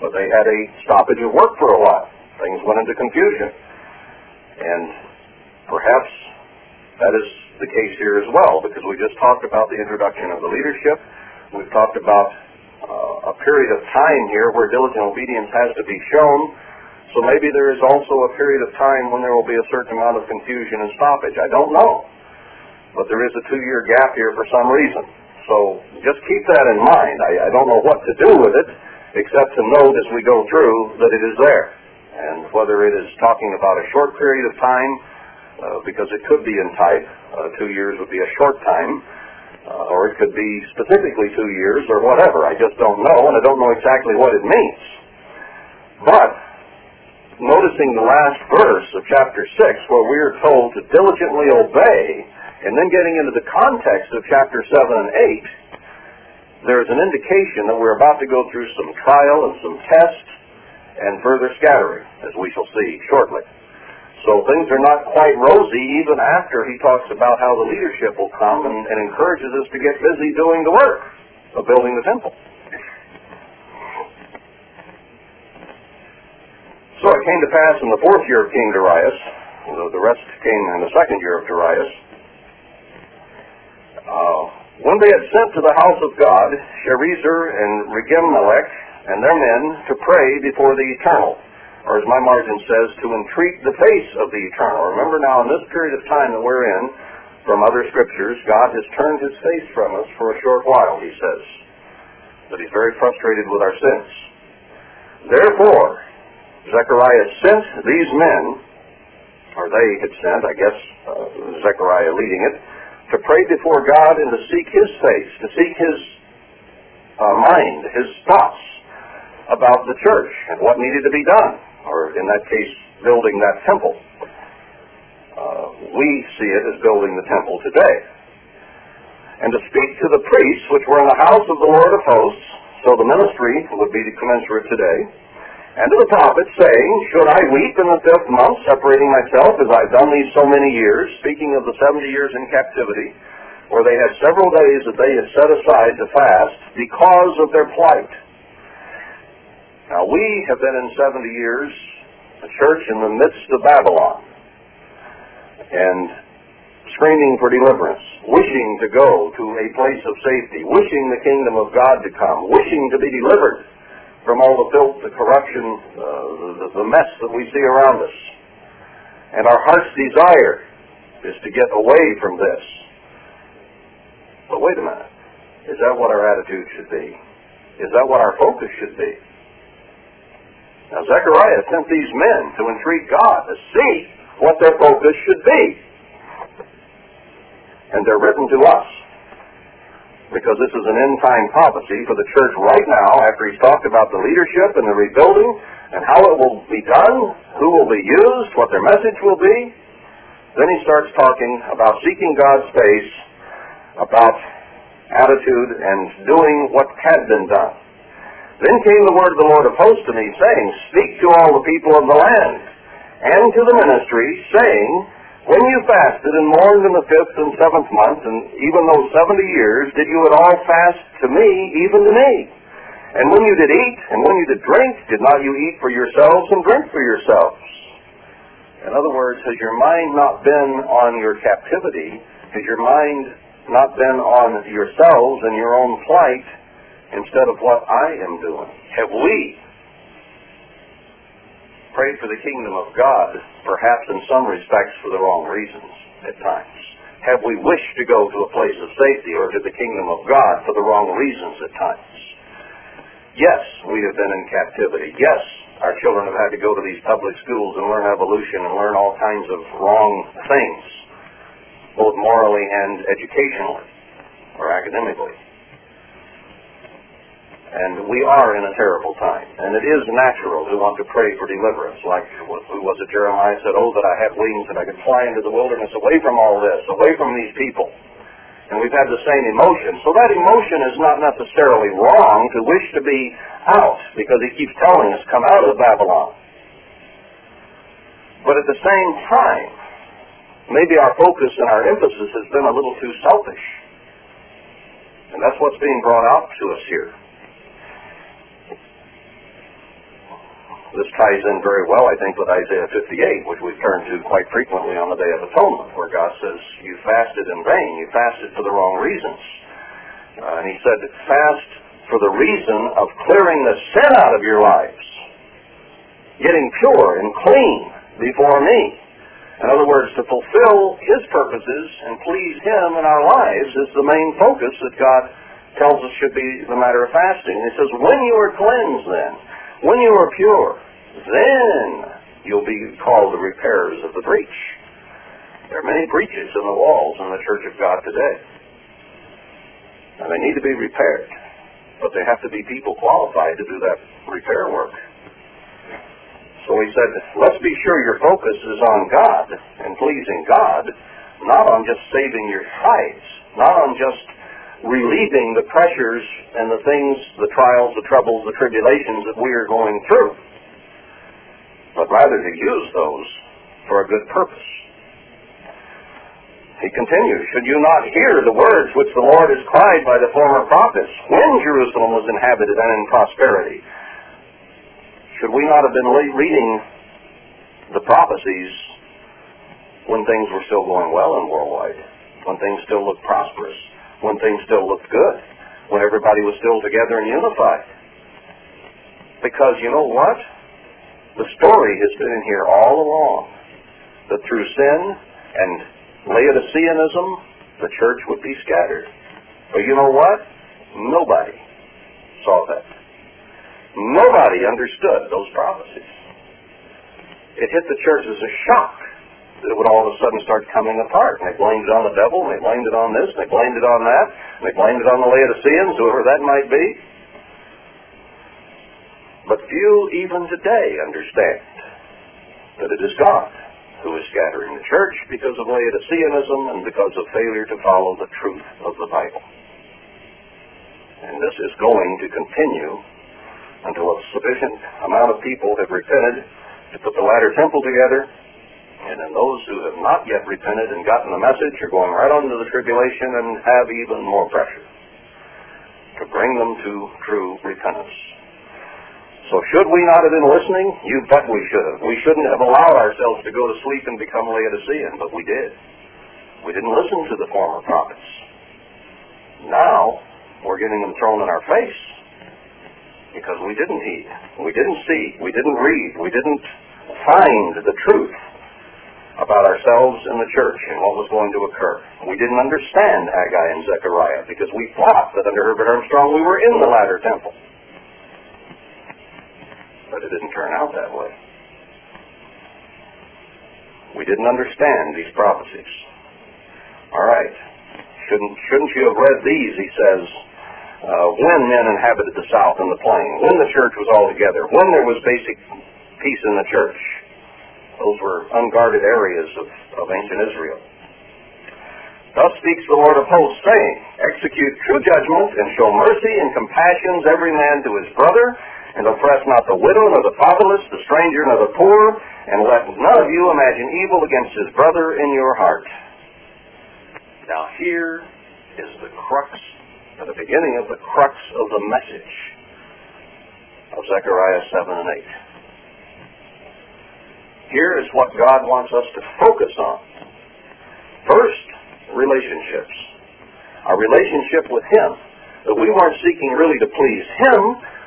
But they had a stoppage of work for a while. Things went into confusion. And perhaps that is the case here as well, because we just talked about the introduction of the leadership. We've talked about uh, a period of time here where diligent obedience has to be shown. So maybe there is also a period of time when there will be a certain amount of confusion and stoppage. I don't know. But there is a two-year gap here for some reason. So just keep that in mind. I, I don't know what to do with it, except to note as we go through that it is there. And whether it is talking about a short period of time, uh, because it could be in type, uh, two years would be a short time, uh, or it could be specifically two years or whatever. I just don't know, and I don't know exactly what it means. But noticing the last verse of chapter 6, where we are told to diligently obey, and then getting into the context of chapter 7 and 8, there is an indication that we're about to go through some trial and some test and further scattering, as we shall see shortly. So things are not quite rosy even after he talks about how the leadership will come and, and encourages us to get busy doing the work of building the temple. So it came to pass in the fourth year of King Darius, the rest came in the second year of Darius, uh, when they had sent to the house of God Sherezer and Regem-melech and their men to pray before the Eternal, or as my margin says, to entreat the face of the Eternal. Remember now, in this period of time that we're in, from other scriptures, God has turned his face from us for a short while, he says. That he's very frustrated with our sins. Therefore, Zechariah sent these men, or they had sent, I guess uh, Zechariah leading it, to pray before God and to seek His face, to seek His uh, mind, His thoughts about the church and what needed to be done, or in that case, building that temple. Uh, we see it as building the temple today. And to speak to the priests which were in the house of the Lord of hosts, so the ministry would be commensurate today, and to the prophet, saying, Should I weep in the fifth month, separating myself as I've done these so many years, speaking of the seventy years in captivity, where they had several days that they had set aside to fast because of their plight. Now we have been in seventy years, a church in the midst of Babylon, and screaming for deliverance, wishing to go to a place of safety, wishing the kingdom of God to come, wishing to be delivered from all the filth, the corruption, uh, the, the mess that we see around us. And our heart's desire is to get away from this. But wait a minute. Is that what our attitude should be? Is that what our focus should be? Now, Zechariah sent these men to entreat God to see what their focus should be. And they're written to us because this is an end time prophecy for the church right now after he's talked about the leadership and the rebuilding and how it will be done, who will be used, what their message will be. Then he starts talking about seeking God's face, about attitude and doing what had been done. Then came the word of the Lord of hosts to me, saying, Speak to all the people of the land and to the ministry, saying, when you fasted and mourned in the fifth and seventh month, and even those seventy years, did you at all fast to me, even to me? And when you did eat, and when you did drink, did not you eat for yourselves and drink for yourselves? In other words, has your mind not been on your captivity? Has your mind not been on yourselves and your own plight instead of what I am doing? Have we prayed for the kingdom of God, perhaps in some respects for the wrong reasons at times? Have we wished to go to a place of safety or to the kingdom of God for the wrong reasons at times? Yes, we have been in captivity. Yes, our children have had to go to these public schools and learn evolution and learn all kinds of wrong things, both morally and educationally or academically. And we are in a terrible time. And it is natural to want to pray for deliverance. Like, who was it, Jeremiah said, Oh, that I had wings and I could fly into the wilderness away from all this, away from these people. and we've had the same emotion. So that emotion is not necessarily wrong to wish to be out, because he keeps telling us, come out of Babylon. But at the same time, maybe our focus and our emphasis has been a little too selfish. And that's what's being brought out to us here. This ties in very well, I think, with Isaiah 58, which we've turned to quite frequently on the Day of Atonement, where God says, you fasted in vain. You fasted for the wrong reasons. Uh, and he said, fast for the reason of clearing the sin out of your lives, getting pure and clean before me. In other words, to fulfill His purposes and please Him in our lives is the main focus that God tells us should be the matter of fasting. He says, when you are cleansed then, when you are pure, then you'll be called the repairers of the breach. There are many breaches in the walls in the Church of God today. And they need to be repaired. But they have to be people qualified to do that repair work. So he said, let's be sure your focus is on God and pleasing God, not on just saving your hides, not on just relieving the pressures and the things, the trials, the troubles, the tribulations that we are going through but rather to use those for a good purpose. He continues, Should you not hear the words which the Lord has cried by the former prophets when Jerusalem was inhabited and in prosperity? Should we not have been reading the prophecies when things were still going well in worldwide, when things still looked prosperous, when things still looked good, when everybody was still together and unified? Because you know what? The story has been in here all along that through sin and Laodiceanism, the church would be scattered. But you know what? Nobody saw that. Nobody understood those prophecies. It hit the church as a shock that it would all of a sudden start coming apart. And they blamed it on the devil, and they blamed it on this, and they blamed it on that, and they blamed it on the Laodiceans, whoever that might be. But few even today understand that it is God who is scattering the church because of Laodiceanism and because of failure to follow the truth of the Bible. And this is going to continue until a sufficient amount of people have repented to put the latter temple together. And then those who have not yet repented and gotten the message are going right on to the tribulation and have even more pressure to bring them to true repentance. So should we not have been listening? You bet we should have. We shouldn't have allowed ourselves to go to sleep and become Laodicean, but we did. We didn't listen to the former prophets. Now, we're getting them thrown in our face because we didn't heed. We didn't see. We didn't read. We didn't find the truth about ourselves and the church and what was going to occur. We didn't understand Haggai and Zechariah because we thought that under Herbert Armstrong we were in the latter temple but it didn't turn out that way. We didn't understand these prophecies. All right. Shouldn't, shouldn't you have read these, he says, uh, when men inhabited the south and the plain, when the church was all together, when there was basic peace in the church. Those were unguarded areas of, of ancient Israel. Thus speaks the Lord of hosts, saying, Execute true judgment, and show mercy and compassions every man to his brother, and oppress not the widow, nor the fatherless, the stranger, nor the poor, and let none of you imagine evil against his brother in your heart. Now here is the crux, the beginning of the crux of the message of Zechariah 7 and 8. Here is what God wants us to focus on. First, relationships. Our relationship with Him. That we weren't seeking really to please Him,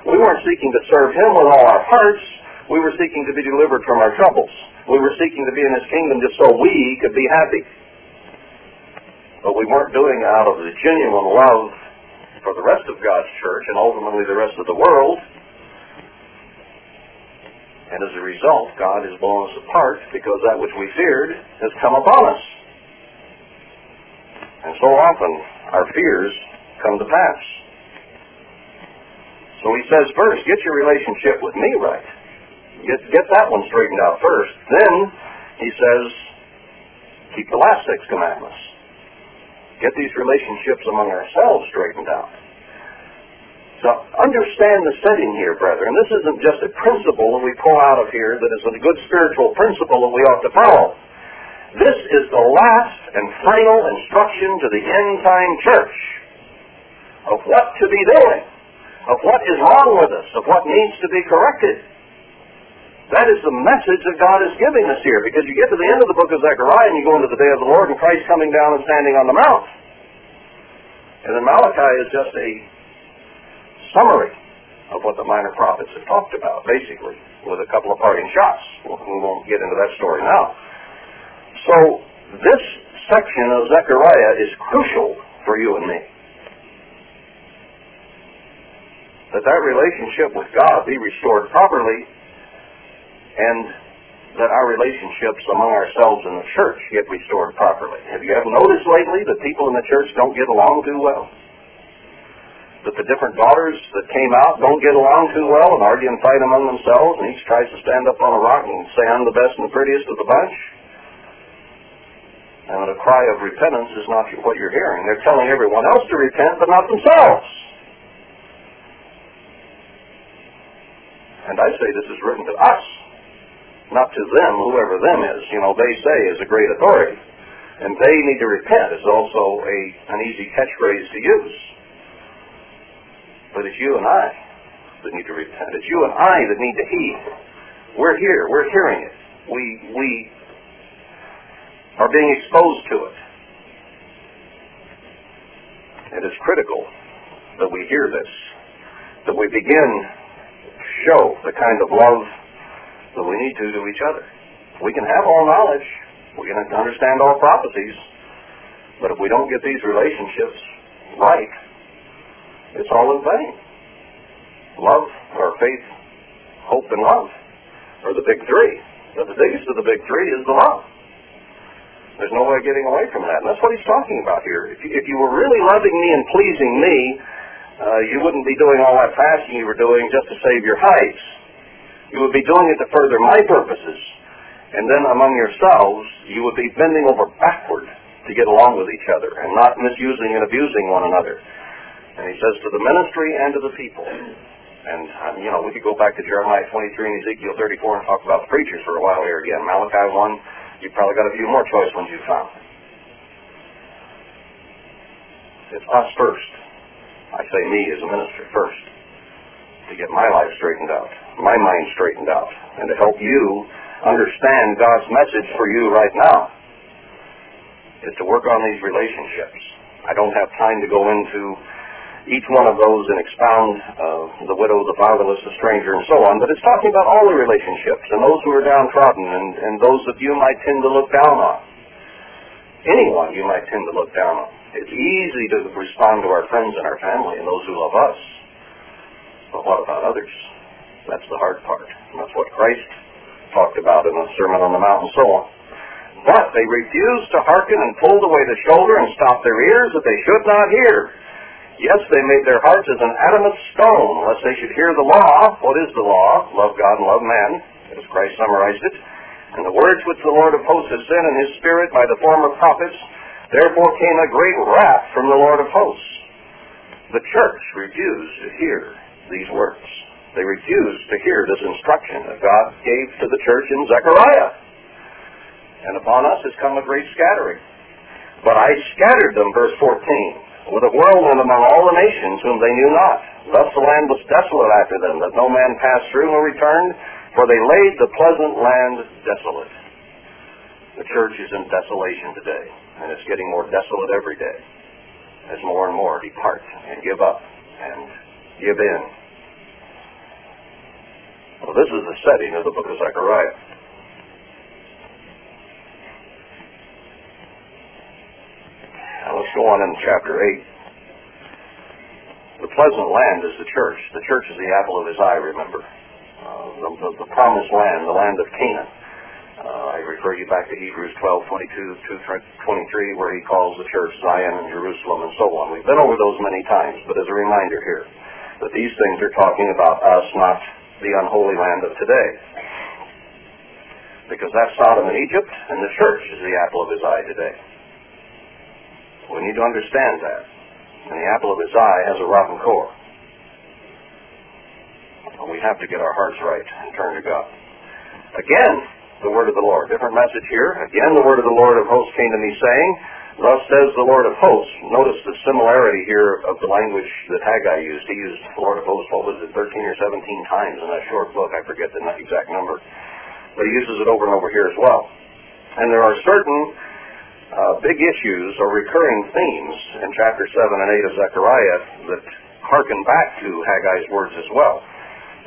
we weren't seeking to serve Him with all our hearts. We were seeking to be delivered from our troubles. We were seeking to be in His kingdom just so we could be happy. But we weren't doing it out of the genuine love for the rest of God's church and ultimately the rest of the world. And as a result, God has blown us apart because that which we feared has come upon us. And so often, our fears come to pass. So he says first, get your relationship with me right. Get, get that one straightened out first. Then he says, keep the last six commandments. get these relationships among ourselves straightened out. So understand the setting here, brethren. This isn't just a principle that we pull out of here that is a good spiritual principle that we ought to follow. This is the last and final instruction to the end time church of what to be doing, of what is wrong with us, of what needs to be corrected. That is the message that God is giving us here, because you get to the end of the book of Zechariah and you go into the day of the Lord and Christ coming down and standing on the mount. And then Malachi is just a summary of what the minor prophets have talked about, basically, with a couple of parting shots. We won't get into that story now. So this section of Zechariah is crucial for you and me. That that relationship with God be restored properly and that our relationships among ourselves in the church get restored properly. Have you ever noticed lately that people in the church don't get along too well? that the different daughters that came out don't get along too well and argue and fight among themselves, and each tries to stand up on a rock and say, I'm the best and the prettiest of the bunch. And a cry of repentance is not what you're hearing. They're telling everyone else to repent, but not themselves. And I say this is written to us, not to them, whoever them is. You know, they say is a great authority. And they need to repent is also a, an easy catchphrase to use. But it's you and I that need to repent. It's you and I that need to heed. We're here. We're hearing it. We, we are being exposed to it. It is critical that we hear this, that we begin show the kind of love that we need to to each other. We can have all knowledge. We can understand all prophecies. But if we don't get these relationships right, it's all in vain. Love, or faith, hope, and love are the big three. But the biggest of the big three is the love. There's no way of getting away from that. And that's what he's talking about here. If you, if you were really loving me and pleasing me, uh, you wouldn't be doing all that fasting you were doing just to save your hides. You would be doing it to further my purposes. And then among yourselves, you would be bending over backward to get along with each other and not misusing and abusing one another. And he says to the ministry and to the people. And, um, you know, we could go back to Jeremiah 23 and Ezekiel 34 and talk about the preachers for a while here again. Malachi 1, you've probably got a few more choice ones you found. It's us first. I say me as a minister first. To get my life straightened out, my mind straightened out, and to help you understand God's message for you right now is to work on these relationships. I don't have time to go into each one of those and expound uh, the widow, the fatherless, the stranger, and so on. But it's talking about all the relationships and those who are downtrodden and, and those that you might tend to look down on. Anyone you might tend to look down on. It's easy to respond to our friends and our family and those who love us. But what about others? That's the hard part. And that's what Christ talked about in the Sermon on the Mount and so on. But they refused to hearken and pulled away the shoulder and stopped their ears that they should not hear Yes, they made their hearts as an adamant stone, lest they should hear the law. What is the law? Love God and love man, as Christ summarized it. And the words which the Lord of hosts has sent in his Spirit by the former prophets, therefore came a great wrath from the Lord of hosts. The church refused to hear these words. They refused to hear this instruction that God gave to the church in Zechariah. And upon us has come a great scattering. But I scattered them, verse 14 with a whirlwind among all the nations whom they knew not. Thus the land was desolate after them, that no man passed through nor returned, for they laid the pleasant land desolate. The church is in desolation today, and it's getting more desolate every day as more and more depart and give up and give in. Well, this is the setting of the book of Zechariah. Now let's go on in chapter 8. The pleasant land is the church. The church is the apple of his eye, remember. Uh, the, the, the, promised land, the land of Canaan. Uh, I refer you back to Hebrews 12, 22 23, where he calls the church Zion and Jerusalem and so on. We've been over those many times, but as a reminder here, that these things are talking about us, not the unholy land of today. Because that's Sodom and Egypt, and the church is the apple of his eye today. We need to understand that. And the apple of his eye has a rotten core. And we have to get our hearts right and turn to God. Again, the word of the Lord. Different message here. Again, the word of the Lord of hosts came to me saying, Thus says the Lord of hosts. Notice the similarity here of the language that Haggai used. He used the Lord of hosts, what was it, 13 or 17 times in that short book. I forget the exact number. But he uses it over and over here as well. And there are certain uh, big issues or recurring themes in chapter 7 and 8 of Zechariah that harken back to Haggai's words as well.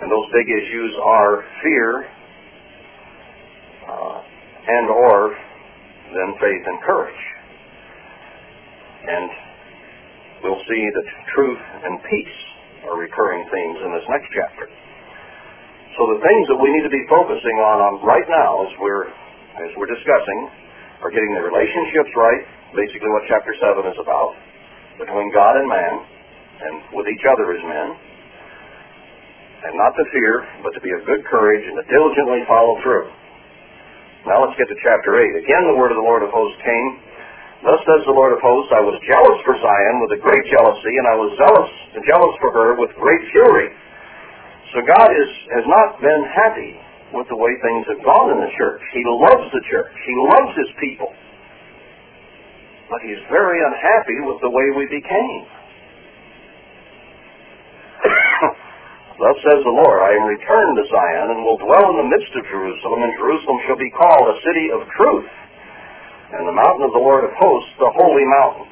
And those big issues are fear uh, and or then faith and courage. And we'll see that truth and peace are recurring themes in this next chapter. So the things that we need to be focusing on, on right now as we're as we're discussing are getting the relationships right, basically what chapter 7 is about, between God and man, and with each other as men, and not to fear, but to be of good courage and to diligently follow through. Now let's get to chapter 8. Again, the word of the Lord of hosts came Thus says the Lord of hosts, I was jealous for Zion with a great jealousy, and I was zealous jealous for her with great fury. So God is, has not been happy with the way things have gone in the church. He loves the church. He loves his people. But he's very unhappy with the way we became. Thus says the Lord, I am returned to Zion and will dwell in the midst of Jerusalem, and Jerusalem shall be called a city of truth and the mountain of the Lord of hosts, the holy mountain.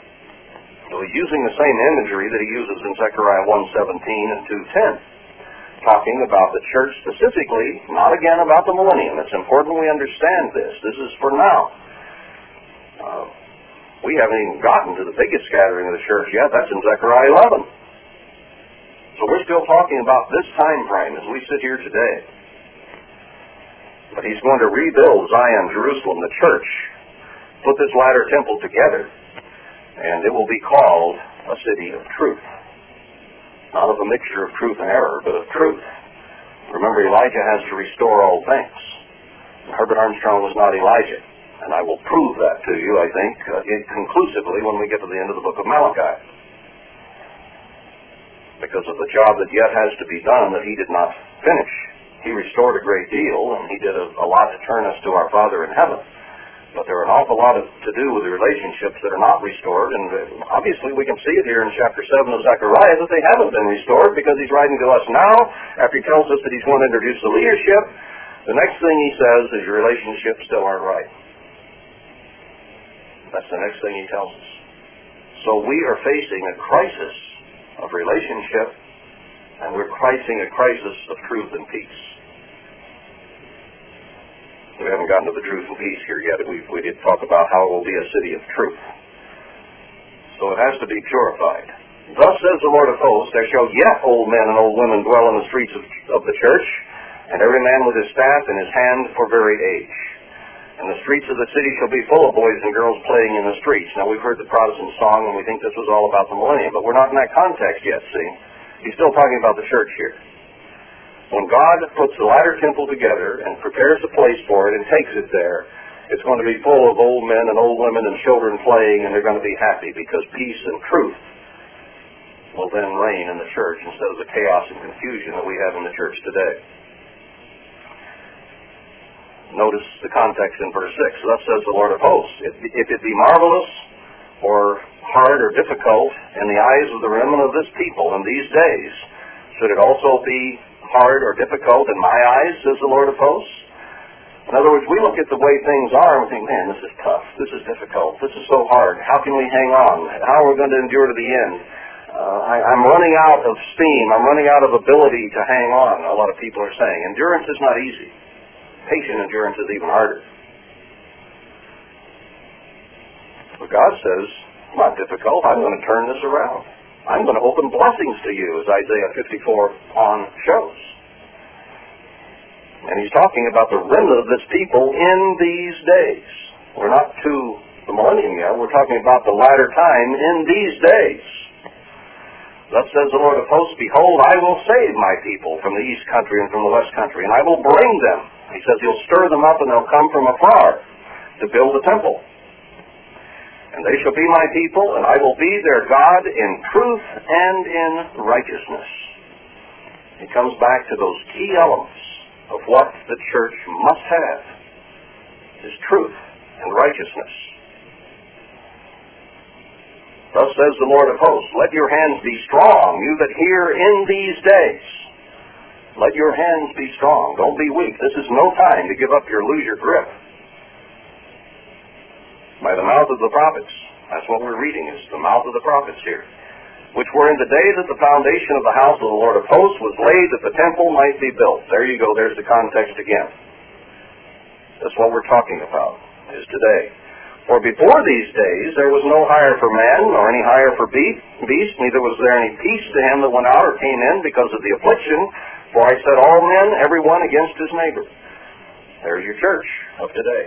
So he's using the same imagery that he uses in Zechariah 1.17 and 2.10, talking about the church specifically, not again about the millennium. It's important we understand this. This is for now. Uh, we haven't even gotten to the biggest scattering of the church yet. That's in Zechariah 11. So we're still talking about this time frame as we sit here today. But he's going to rebuild Zion, Jerusalem, the church, put this latter temple together, and it will be called a city of truth. Not of a mixture of truth and error, but of truth. Remember, Elijah has to restore all things. Herbert Armstrong was not Elijah, and I will prove that to you, I think, uh, conclusively when we get to the end of the book of Malachi. Because of the job that yet has to be done that he did not finish. He restored a great deal, and he did a, a lot to turn us to our Father in heaven. But there are an awful lot of, to do with the relationships that are not restored, and uh, obviously we can see it here in chapter 7 of Zechariah that they haven't been restored because he's writing to us now after he tells us that he's going to introduce the leadership. The next thing he says is your relationships still aren't right. That's the next thing he tells us. So we are facing a crisis of relationship, and we're facing a crisis of truth and peace. We haven't gotten to the truth and peace here yet. We, we did talk about how it will be a city of truth. So it has to be purified. Thus says the Lord of hosts, there shall yet old men and old women dwell in the streets of, of the church, and every man with his staff in his hand for very age. And the streets of the city shall be full of boys and girls playing in the streets. Now we've heard the Protestant song and we think this was all about the millennium, but we're not in that context yet, see? He's still talking about the church here. When God puts the latter temple together and prepares a place for it and takes it there, it's going to be full of old men and old women and children playing, and they're going to be happy because peace and truth will then reign in the church instead of the chaos and confusion that we have in the church today. Notice the context in verse 6. Thus says the Lord of hosts, if, if it be marvelous or hard or difficult in the eyes of the remnant of this people in these days, should it also be hard or difficult in my eyes, says the Lord of hosts. In other words, we look at the way things are and we think, man, this is tough. This is difficult. This is so hard. How can we hang on? How are we going to endure to the end? Uh, I, I'm running out of steam. I'm running out of ability to hang on, a lot of people are saying. Endurance is not easy. Patient endurance is even harder. But God says, not difficult. I'm going to turn this around. I'm going to open blessings to you, as Isaiah 54 on shows. And he's talking about the remnant of this people in these days. We're not to the millennium yet. We're talking about the latter time in these days. Thus says the Lord of hosts, Behold, I will save my people from the east country and from the west country, and I will bring them. He says he'll stir them up and they'll come from afar to build the temple. And they shall be my people, and I will be their God in truth and in righteousness. It comes back to those key elements of what the church must have is truth and righteousness. Thus says the Lord of hosts, Let your hands be strong, you that hear in these days. Let your hands be strong. Don't be weak. This is no time to give up your lose your grip. By the mouth of the prophets. That's what we're reading, is the mouth of the prophets here. Which were in the day that the foundation of the house of the Lord of hosts was laid that the temple might be built. There you go, there's the context again. That's what we're talking about, is today. For before these days there was no hire for man, nor any hire for beast, neither was there any peace to him that went out or came in because of the affliction. For I set all men, every one against his neighbor. There's your church of today.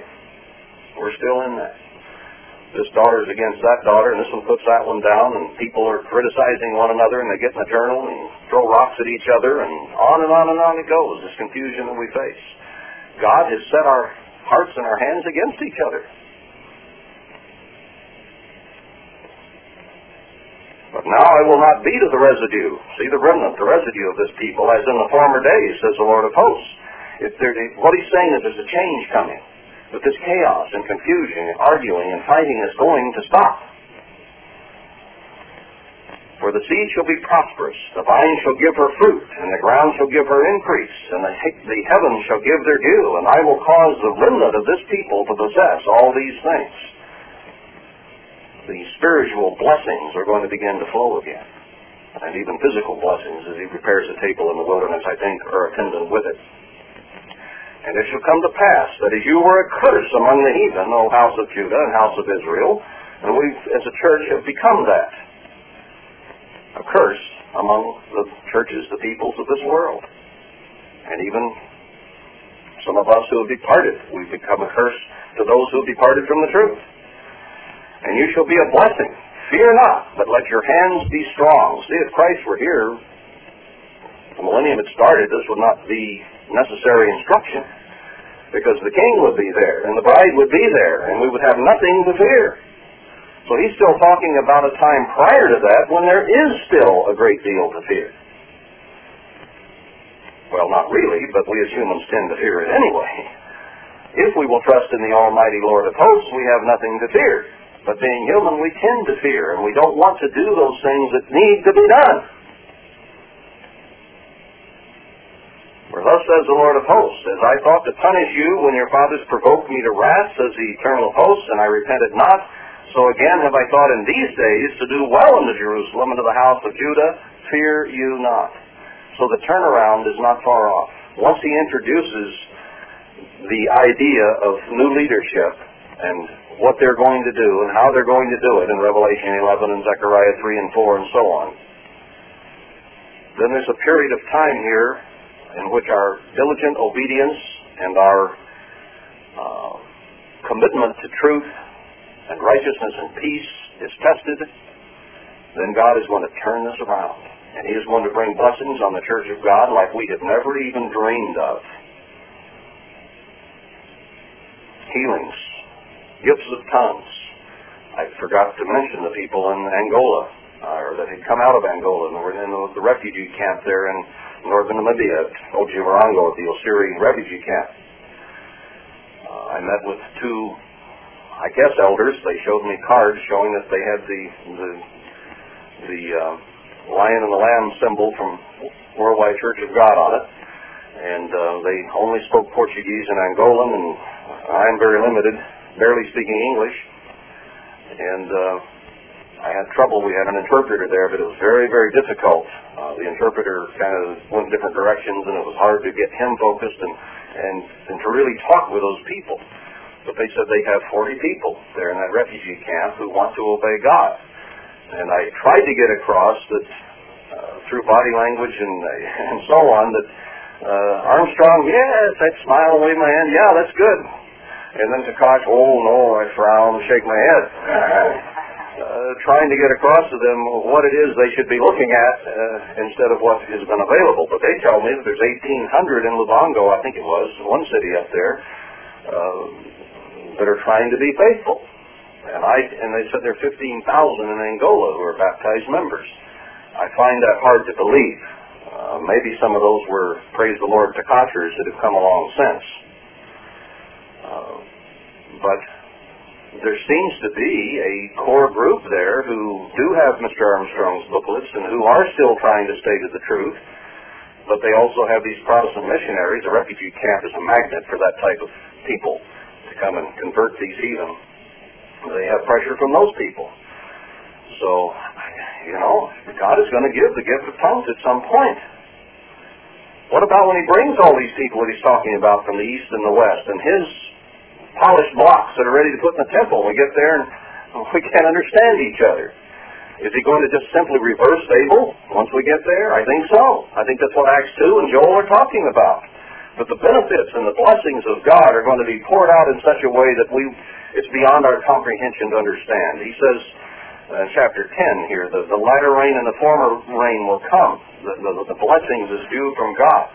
We're still in that. This daughter's against that daughter, and this one puts that one down, and people are criticizing one another, and they get in the journal and throw rocks at each other, and on and on and on it goes, this confusion that we face. God has set our hearts and our hands against each other. But now I will not be to the residue. See the remnant, the residue of this people, as in the former days, says the Lord of hosts. If what he's saying is there's a change coming. That this chaos and confusion and arguing and fighting is going to stop. For the seed shall be prosperous, the vine shall give her fruit, and the ground shall give her increase, and the, the heavens shall give their dew, and I will cause the remnant of this people to possess all these things the spiritual blessings are going to begin to flow again. And even physical blessings as he prepares a table in the wilderness, I think, are attendant with it. And it shall come to pass that as you were a curse among the heathen, O house of Judah and house of Israel, and we as a church have become that. A curse among the churches, the peoples of this world. And even some of us who have departed, we've become a curse to those who have departed from the truth and you shall be a blessing. Fear not, but let your hands be strong. See, if Christ were here, the millennium had started, this would not be necessary instruction. Because the king would be there, and the bride would be there, and we would have nothing to fear. So he's still talking about a time prior to that when there is still a great deal to fear. Well, not really, but we as humans tend to fear it anyway. If we will trust in the Almighty Lord of hosts, we have nothing to fear. But being human, we tend to fear, and we don't want to do those things that need to be done. For thus says the Lord of hosts, As I thought to punish you when your fathers provoked me to wrath, says the eternal hosts, and I repented not, so again have I thought in these days to do well unto Jerusalem and to the house of Judah, fear you not. So the turnaround is not far off. Once he introduces the idea of new leadership and what they're going to do and how they're going to do it in Revelation 11 and Zechariah 3 and 4 and so on. Then there's a period of time here in which our diligent obedience and our uh, commitment to truth and righteousness and peace is tested. Then God is going to turn this around. And He is going to bring blessings on the church of God like we have never even dreamed of. Healings, gifts of tongues. I forgot to mention the people in Angola, uh, or that had come out of Angola and were in the, the refugee camp there in northern Namibia, at the Osire refugee camp. Uh, I met with two, I guess, elders. They showed me cards showing that they had the the, the uh, lion and the lamb symbol from Worldwide Church of God on it. And uh, they only spoke Portuguese and Angolan, and I'm very limited barely speaking English, and uh, I had trouble. We had an interpreter there, but it was very, very difficult. Uh, the interpreter kind of went different directions, and it was hard to get him focused and, and, and to really talk with those people. But they said they have 40 people there in that refugee camp who want to obey God. And I tried to get across that uh, through body language and, [LAUGHS] and so on that uh, Armstrong, yes, I'd smile and wave my hand, yeah, that's good. And then Tkach, oh no, I frown shake my head. Uh, trying to get across to them what it is they should be looking at uh, instead of what has been available. But they tell me that there's 1,800 in Lubango, I think it was, one city up there, uh, that are trying to be faithful. And I and they said there are 15,000 in Angola who are baptized members. I find that hard to believe. Uh, maybe some of those were, praise the Lord, Takachers that have come along since. But there seems to be a core group there who do have Mr. Armstrong's booklets and who are still trying to stay to the truth. But they also have these Protestant missionaries. A refugee camp is a magnet for that type of people to come and convert these heathen. They have pressure from those people. So, you know, God is going to give the gift of tongues at some point. What about when he brings all these people that he's talking about from the east and the west and his polished blocks that are ready to put in the temple? We get there and [LAUGHS] we can't understand each other. Is he going to just simply reverse Babel once we get there? I think so. I think that's what Acts 2 and Joel are talking about. But the benefits and the blessings of God are going to be poured out in such a way that we it's beyond our comprehension to understand. He says in chapter 10 here, the, the latter rain and the former rain will come. The, the, the blessings is due from God.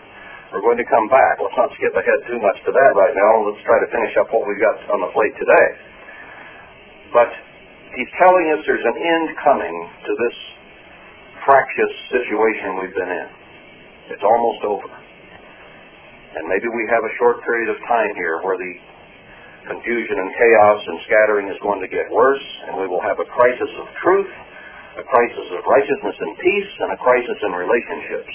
We're going to come back. Let's not skip ahead too much to that right now. Let's try to finish up what we've got on the plate today. But he's telling us there's an end coming to this fractious situation we've been in. It's almost over. And maybe we have a short period of time here where the confusion and chaos and scattering is going to get worse, and we will have a crisis of truth, a crisis of righteousness and peace, and a crisis in relationships.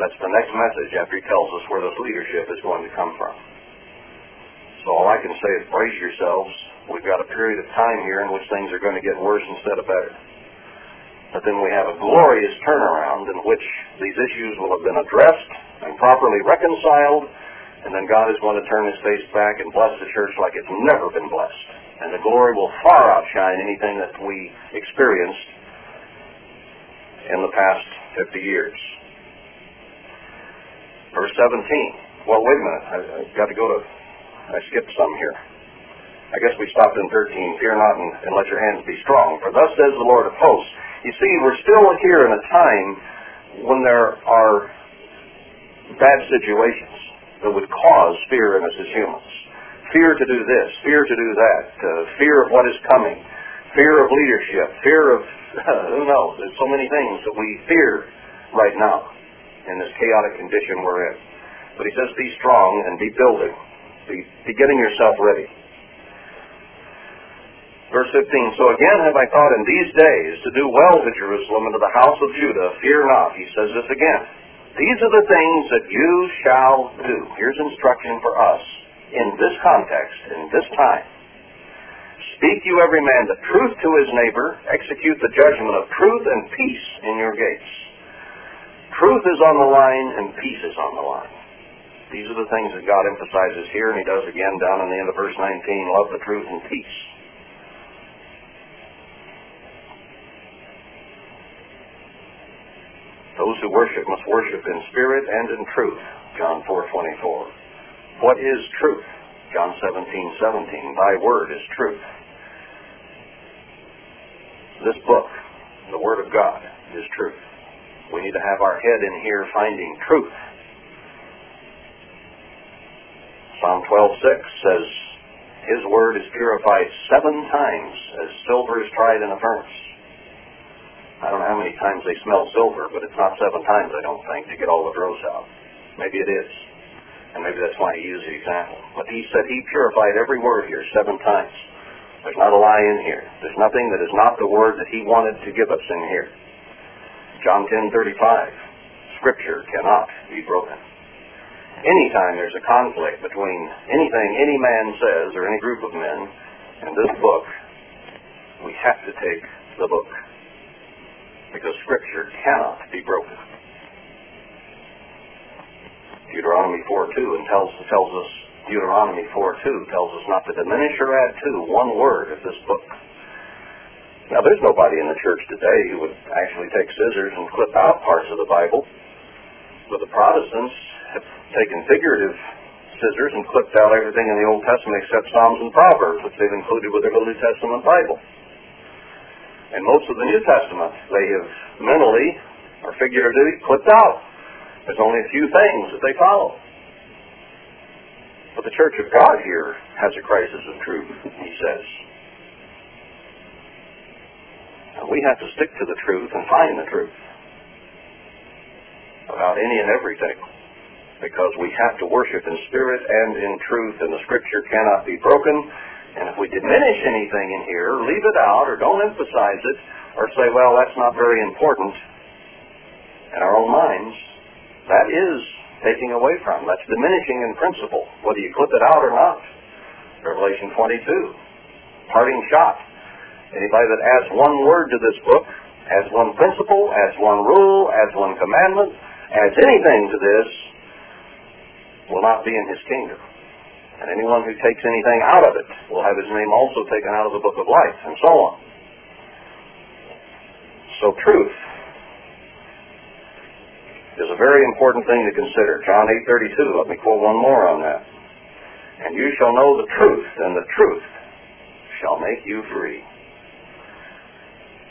That's the next message after he tells us where this leadership is going to come from. So all I can say is brace yourselves. We've got a period of time here in which things are going to get worse instead of better. But then we have a glorious turnaround in which these issues will have been addressed and properly reconciled and then God is going to turn his face back and bless the church like it's never been blessed. And the glory will far outshine anything that we experienced in the past 50 years. Verse 17. Well, wait a minute. I, I've got to go to, I skipped some here. I guess we stopped in 13. Fear not and, and let your hands be strong. For thus says the Lord of hosts. You see, we're still here in a time when there are bad situations that would cause fear in us as humans. Fear to do this, fear to do that, uh, fear of what is coming, fear of leadership, fear of, uh, [LAUGHS] who knows, there's so many things that we fear right now in this chaotic condition we're in. But he says, be strong and be building, be, be getting yourself ready. Verse 15, So again have I thought in these days to do well to Jerusalem and to the house of Judah. Fear not. He says this again. These are the things that you shall do. Here's instruction for us in this context, in this time. Speak you every man the truth to his neighbor. Execute the judgment of truth and peace in your gates. Truth is on the line and peace is on the line. These are the things that God emphasizes here, and he does again down in the end of verse 19, love the truth and peace. Those who worship must worship in spirit and in truth. John 4:24. What is truth? John 17:17. Thy word is truth. This book, the Word of God, is truth. We need to have our head in here finding truth. Psalm 12:6 says, His word is purified seven times as silver is tried in a furnace. I don't know how many times they smell silver, but it's not seven times, I don't think, to get all the dross out. Maybe it is. And maybe that's why he used the example. But he said he purified every word here seven times. There's not a lie in here. There's nothing that is not the word that he wanted to give us in here. John 10:35. Scripture cannot be broken. Anytime there's a conflict between anything any man says or any group of men and this book, we have to take the book because Scripture cannot be broken. Deuteronomy 4.2 and tells, tells us, Deuteronomy 4.2 tells us not to diminish or add to one word of this book. Now, there's nobody in the church today who would actually take scissors and clip out parts of the Bible, but the Protestants have taken figurative scissors and clipped out everything in the Old Testament except Psalms and Proverbs, which they've included with their New Testament Bible. And most of the New Testament, they have mentally or figuratively clipped out. There's only a few things that they follow. But the church of God here has a crisis of truth, he says. We have to stick to the truth and find the truth about any and everything because we have to worship in spirit and in truth and the scripture cannot be broken. And if we diminish anything in here, leave it out or don't emphasize it or say, well, that's not very important in our own minds, that is taking away from. That's diminishing in principle, whether you clip it out or not. Revelation 22, parting shot. Anybody that adds one word to this book, adds one principle, adds one rule, adds one commandment, adds anything to this, will not be in his kingdom. And anyone who takes anything out of it will have his name also taken out of the book of life, and so on. So truth is a very important thing to consider. John 8.32, let me quote one more on that. And you shall know the truth, and the truth shall make you free.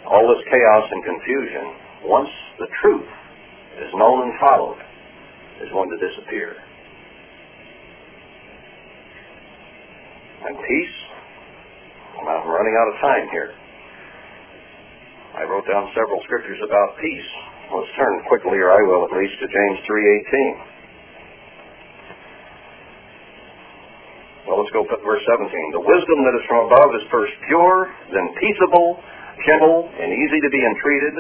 All this chaos and confusion, once the truth is known and followed, is going to disappear. And peace, I'm running out of time here. I wrote down several scriptures about peace. Let's turn quickly, or I will at least, to James 3.18. Well, let's go put verse 17. The wisdom that is from above is first pure, then peaceable, gentle, and easy to be entreated,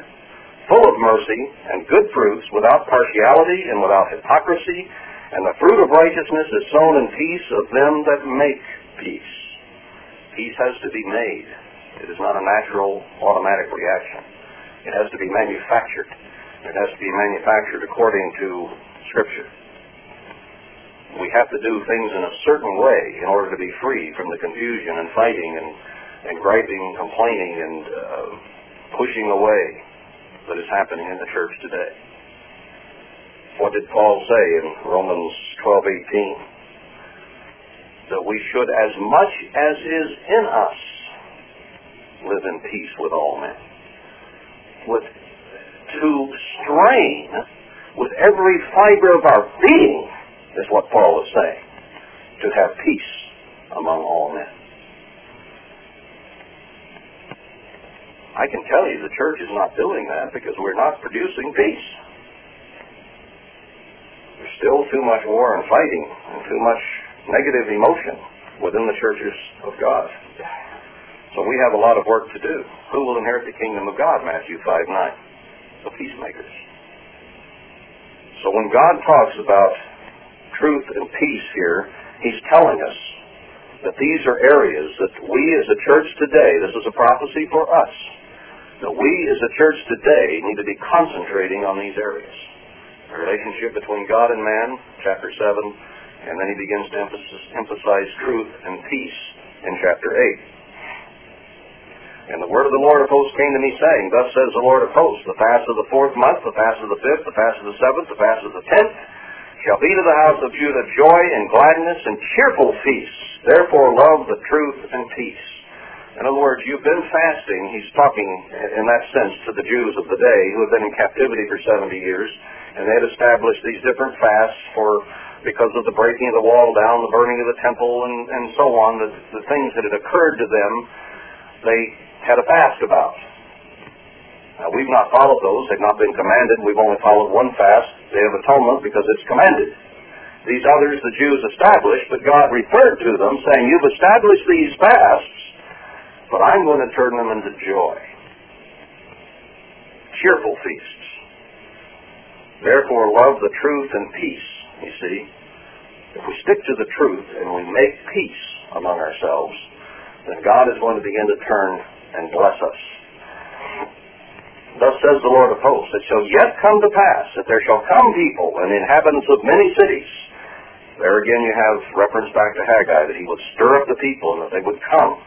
full of mercy and good fruits, without partiality and without hypocrisy, and the fruit of righteousness is sown in peace of them that make peace. Peace has to be made. It is not a natural, automatic reaction. It has to be manufactured. It has to be manufactured according to Scripture. We have to do things in a certain way in order to be free from the confusion and fighting and, and griping and complaining and uh, pushing away that is happening in the church today. What did Paul say in Romans 12:18? That we should, as much as is in us, live in peace with all men. With to strain with every fiber of our being, is what Paul is saying, to have peace among all men. I can tell you the church is not doing that because we're not producing peace. There's still too much war and fighting and too much negative emotion within the churches of God. So we have a lot of work to do. Who will inherit the kingdom of God? Matthew 5 9 the peacemakers. So when God talks about truth and peace here, he's telling us that these are areas that we as a church today, this is a prophecy for us, that we as a church today need to be concentrating on these areas. The relationship between God and man, chapter 7, and then he begins to emphasize truth and peace in chapter 8. And the word of the Lord of hosts came to me, saying, Thus says the Lord of hosts, the fast of the fourth month, the fast of the fifth, the fast of the seventh, the fast of the tenth, shall be to the house of Judah joy and gladness and cheerful feasts. Therefore love the truth and peace. In other words, you've been fasting. He's talking in that sense to the Jews of the day who have been in captivity for 70 years, and they had established these different fasts for because of the breaking of the wall down, the burning of the temple, and, and so on, the, the things that had occurred to them. They had a fast about. Now, we've not followed those. They've not been commanded. We've only followed one fast, Day of Atonement, because it's commanded. These others the Jews established, but God referred to them, saying, You've established these fasts, but I'm going to turn them into joy. Cheerful feasts. Therefore, love the truth and peace, you see. If we stick to the truth and we make peace among ourselves, then God is going to begin to turn and bless us. Thus says the Lord of hosts, it shall yet come to pass that there shall come people and inhabitants of many cities. There again you have reference back to Haggai, that he would stir up the people and that they would come.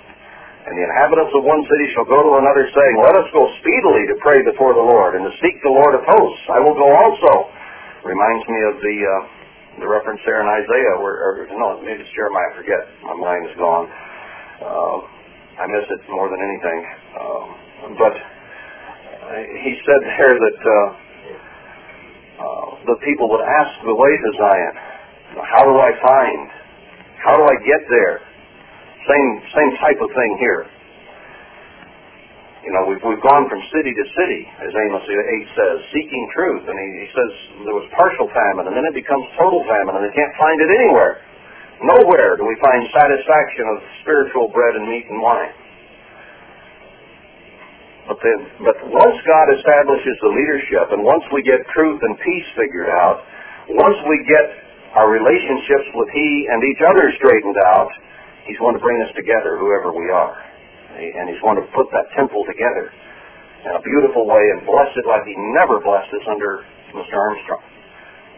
And the inhabitants of one city shall go to another, saying, Let us go speedily to pray before the Lord and to seek the Lord of hosts. I will go also. Reminds me of the uh, the reference there in Isaiah, where, or no, maybe it's Jeremiah. I forget. My mind is gone. Uh, I miss it more than anything. Um, but he said there that uh, uh, the people would ask the way to Zion, how do I find How do I get there? Same same type of thing here. You know, we've, we've gone from city to city, as Amos 8 says, seeking truth. And he, he says there was partial famine, and then it becomes total famine, and they can't find it anywhere. Nowhere do we find satisfaction of spiritual bread and meat and wine. But then, but once God establishes the leadership, and once we get truth and peace figured out, once we get our relationships with He and each other straightened out, He's going to bring us together, whoever we are and he's going to put that temple together in a beautiful way and bless it like he never blessed us under Mr. Armstrong.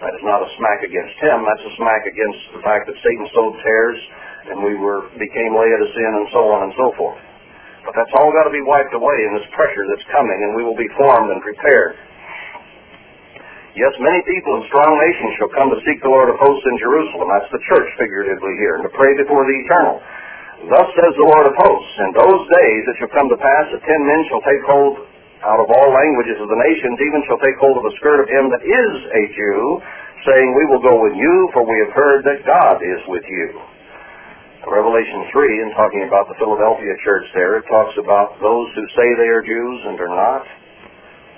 That is not a smack against him. That's a smack against the fact that Satan sowed tares and we were became Laodicean and so on and so forth. But that's all got to be wiped away in this pressure that's coming, and we will be formed and prepared. Yes, many people in strong nations shall come to seek the Lord of hosts in Jerusalem. That's the church figuratively here, and to pray before the eternal. Thus says the Lord of hosts, in those days it shall come to pass that ten men shall take hold out of all languages of the nations, even shall take hold of the skirt of him that is a Jew, saying, We will go with you, for we have heard that God is with you. Revelation 3, in talking about the Philadelphia church there, it talks about those who say they are Jews and are not.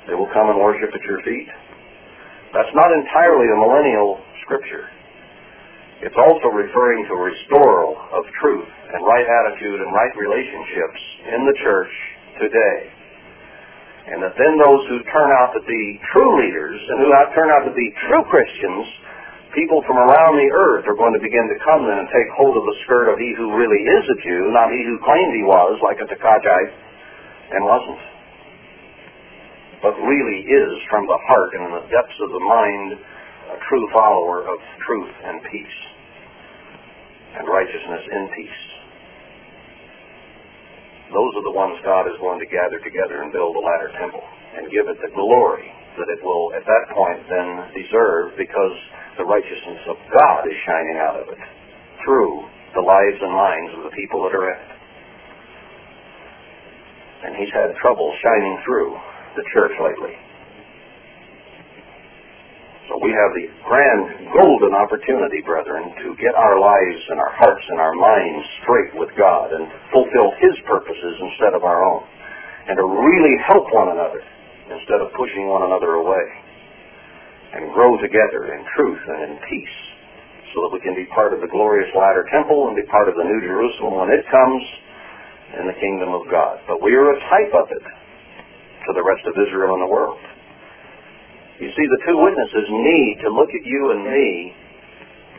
They will come and worship at your feet. That's not entirely a millennial scripture. It's also referring to a restoral of truth and right attitude and right relationships in the church today. And that then those who turn out to be true leaders and who turn out to be true Christians, people from around the earth are going to begin to come then and take hold of the skirt of he who really is a Jew, not he who claimed he was, like a Takajite, and wasn't. But really is from the heart and in the depths of the mind a true follower of truth and peace and righteousness in peace. Those are the ones God is going to gather together and build a latter temple and give it the glory that it will at that point then deserve because the righteousness of God is shining out of it through the lives and minds of the people that are in it. And he's had trouble shining through the church lately. So we have the grand golden opportunity, brethren, to get our lives and our hearts and our minds straight with God and fulfill His purposes instead of our own. And to really help one another instead of pushing one another away. And grow together in truth and in peace so that we can be part of the glorious latter temple and be part of the New Jerusalem when it comes in the kingdom of God. But we are a type of it to the rest of Israel and the world. You see, the two witnesses need to look at you and me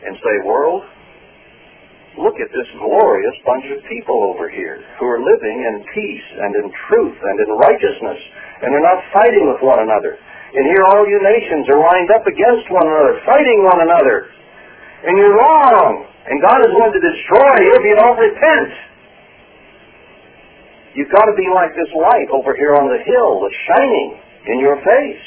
and say, world, look at this glorious bunch of people over here who are living in peace and in truth and in righteousness, and they're not fighting with one another. And here all you nations are lined up against one another, fighting one another. And you're wrong. And God is going to destroy you if you don't repent. You've got to be like this light over here on the hill that's shining in your face.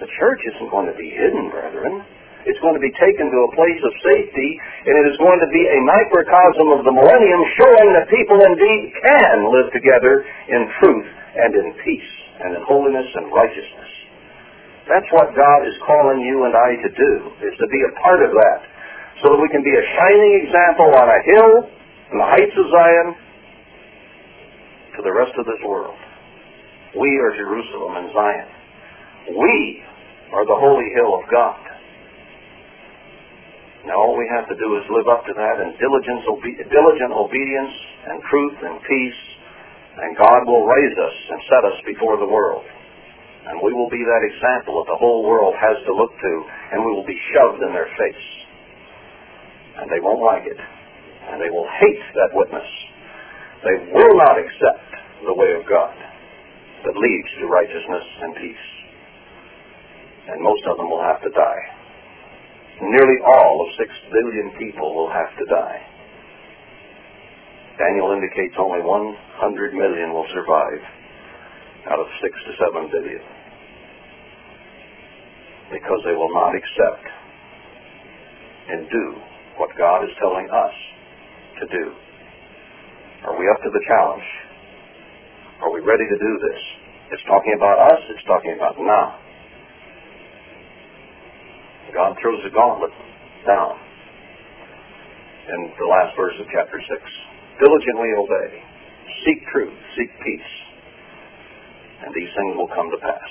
The church isn't going to be hidden, brethren. It's going to be taken to a place of safety, and it is going to be a microcosm of the millennium showing that people indeed can live together in truth and in peace and in holiness and righteousness. That's what God is calling you and I to do, is to be a part of that, so that we can be a shining example on a hill in the heights of Zion to the rest of this world. We are Jerusalem and Zion. We are the holy hill of God. Now all we have to do is live up to that in diligence, obe- diligent obedience and truth and peace, and God will raise us and set us before the world. And we will be that example that the whole world has to look to, and we will be shoved in their face. And they won't like it. And they will hate that witness. They will not accept the way of God that leads to righteousness and peace and most of them will have to die. Nearly all of six billion people will have to die. Daniel indicates only 100 million will survive out of six to seven billion because they will not accept and do what God is telling us to do. Are we up to the challenge? Are we ready to do this? It's talking about us, it's talking about now. God throws the gauntlet down. in the last verse of chapter 6. Diligently obey. Seek truth. Seek peace. And these things will come to pass.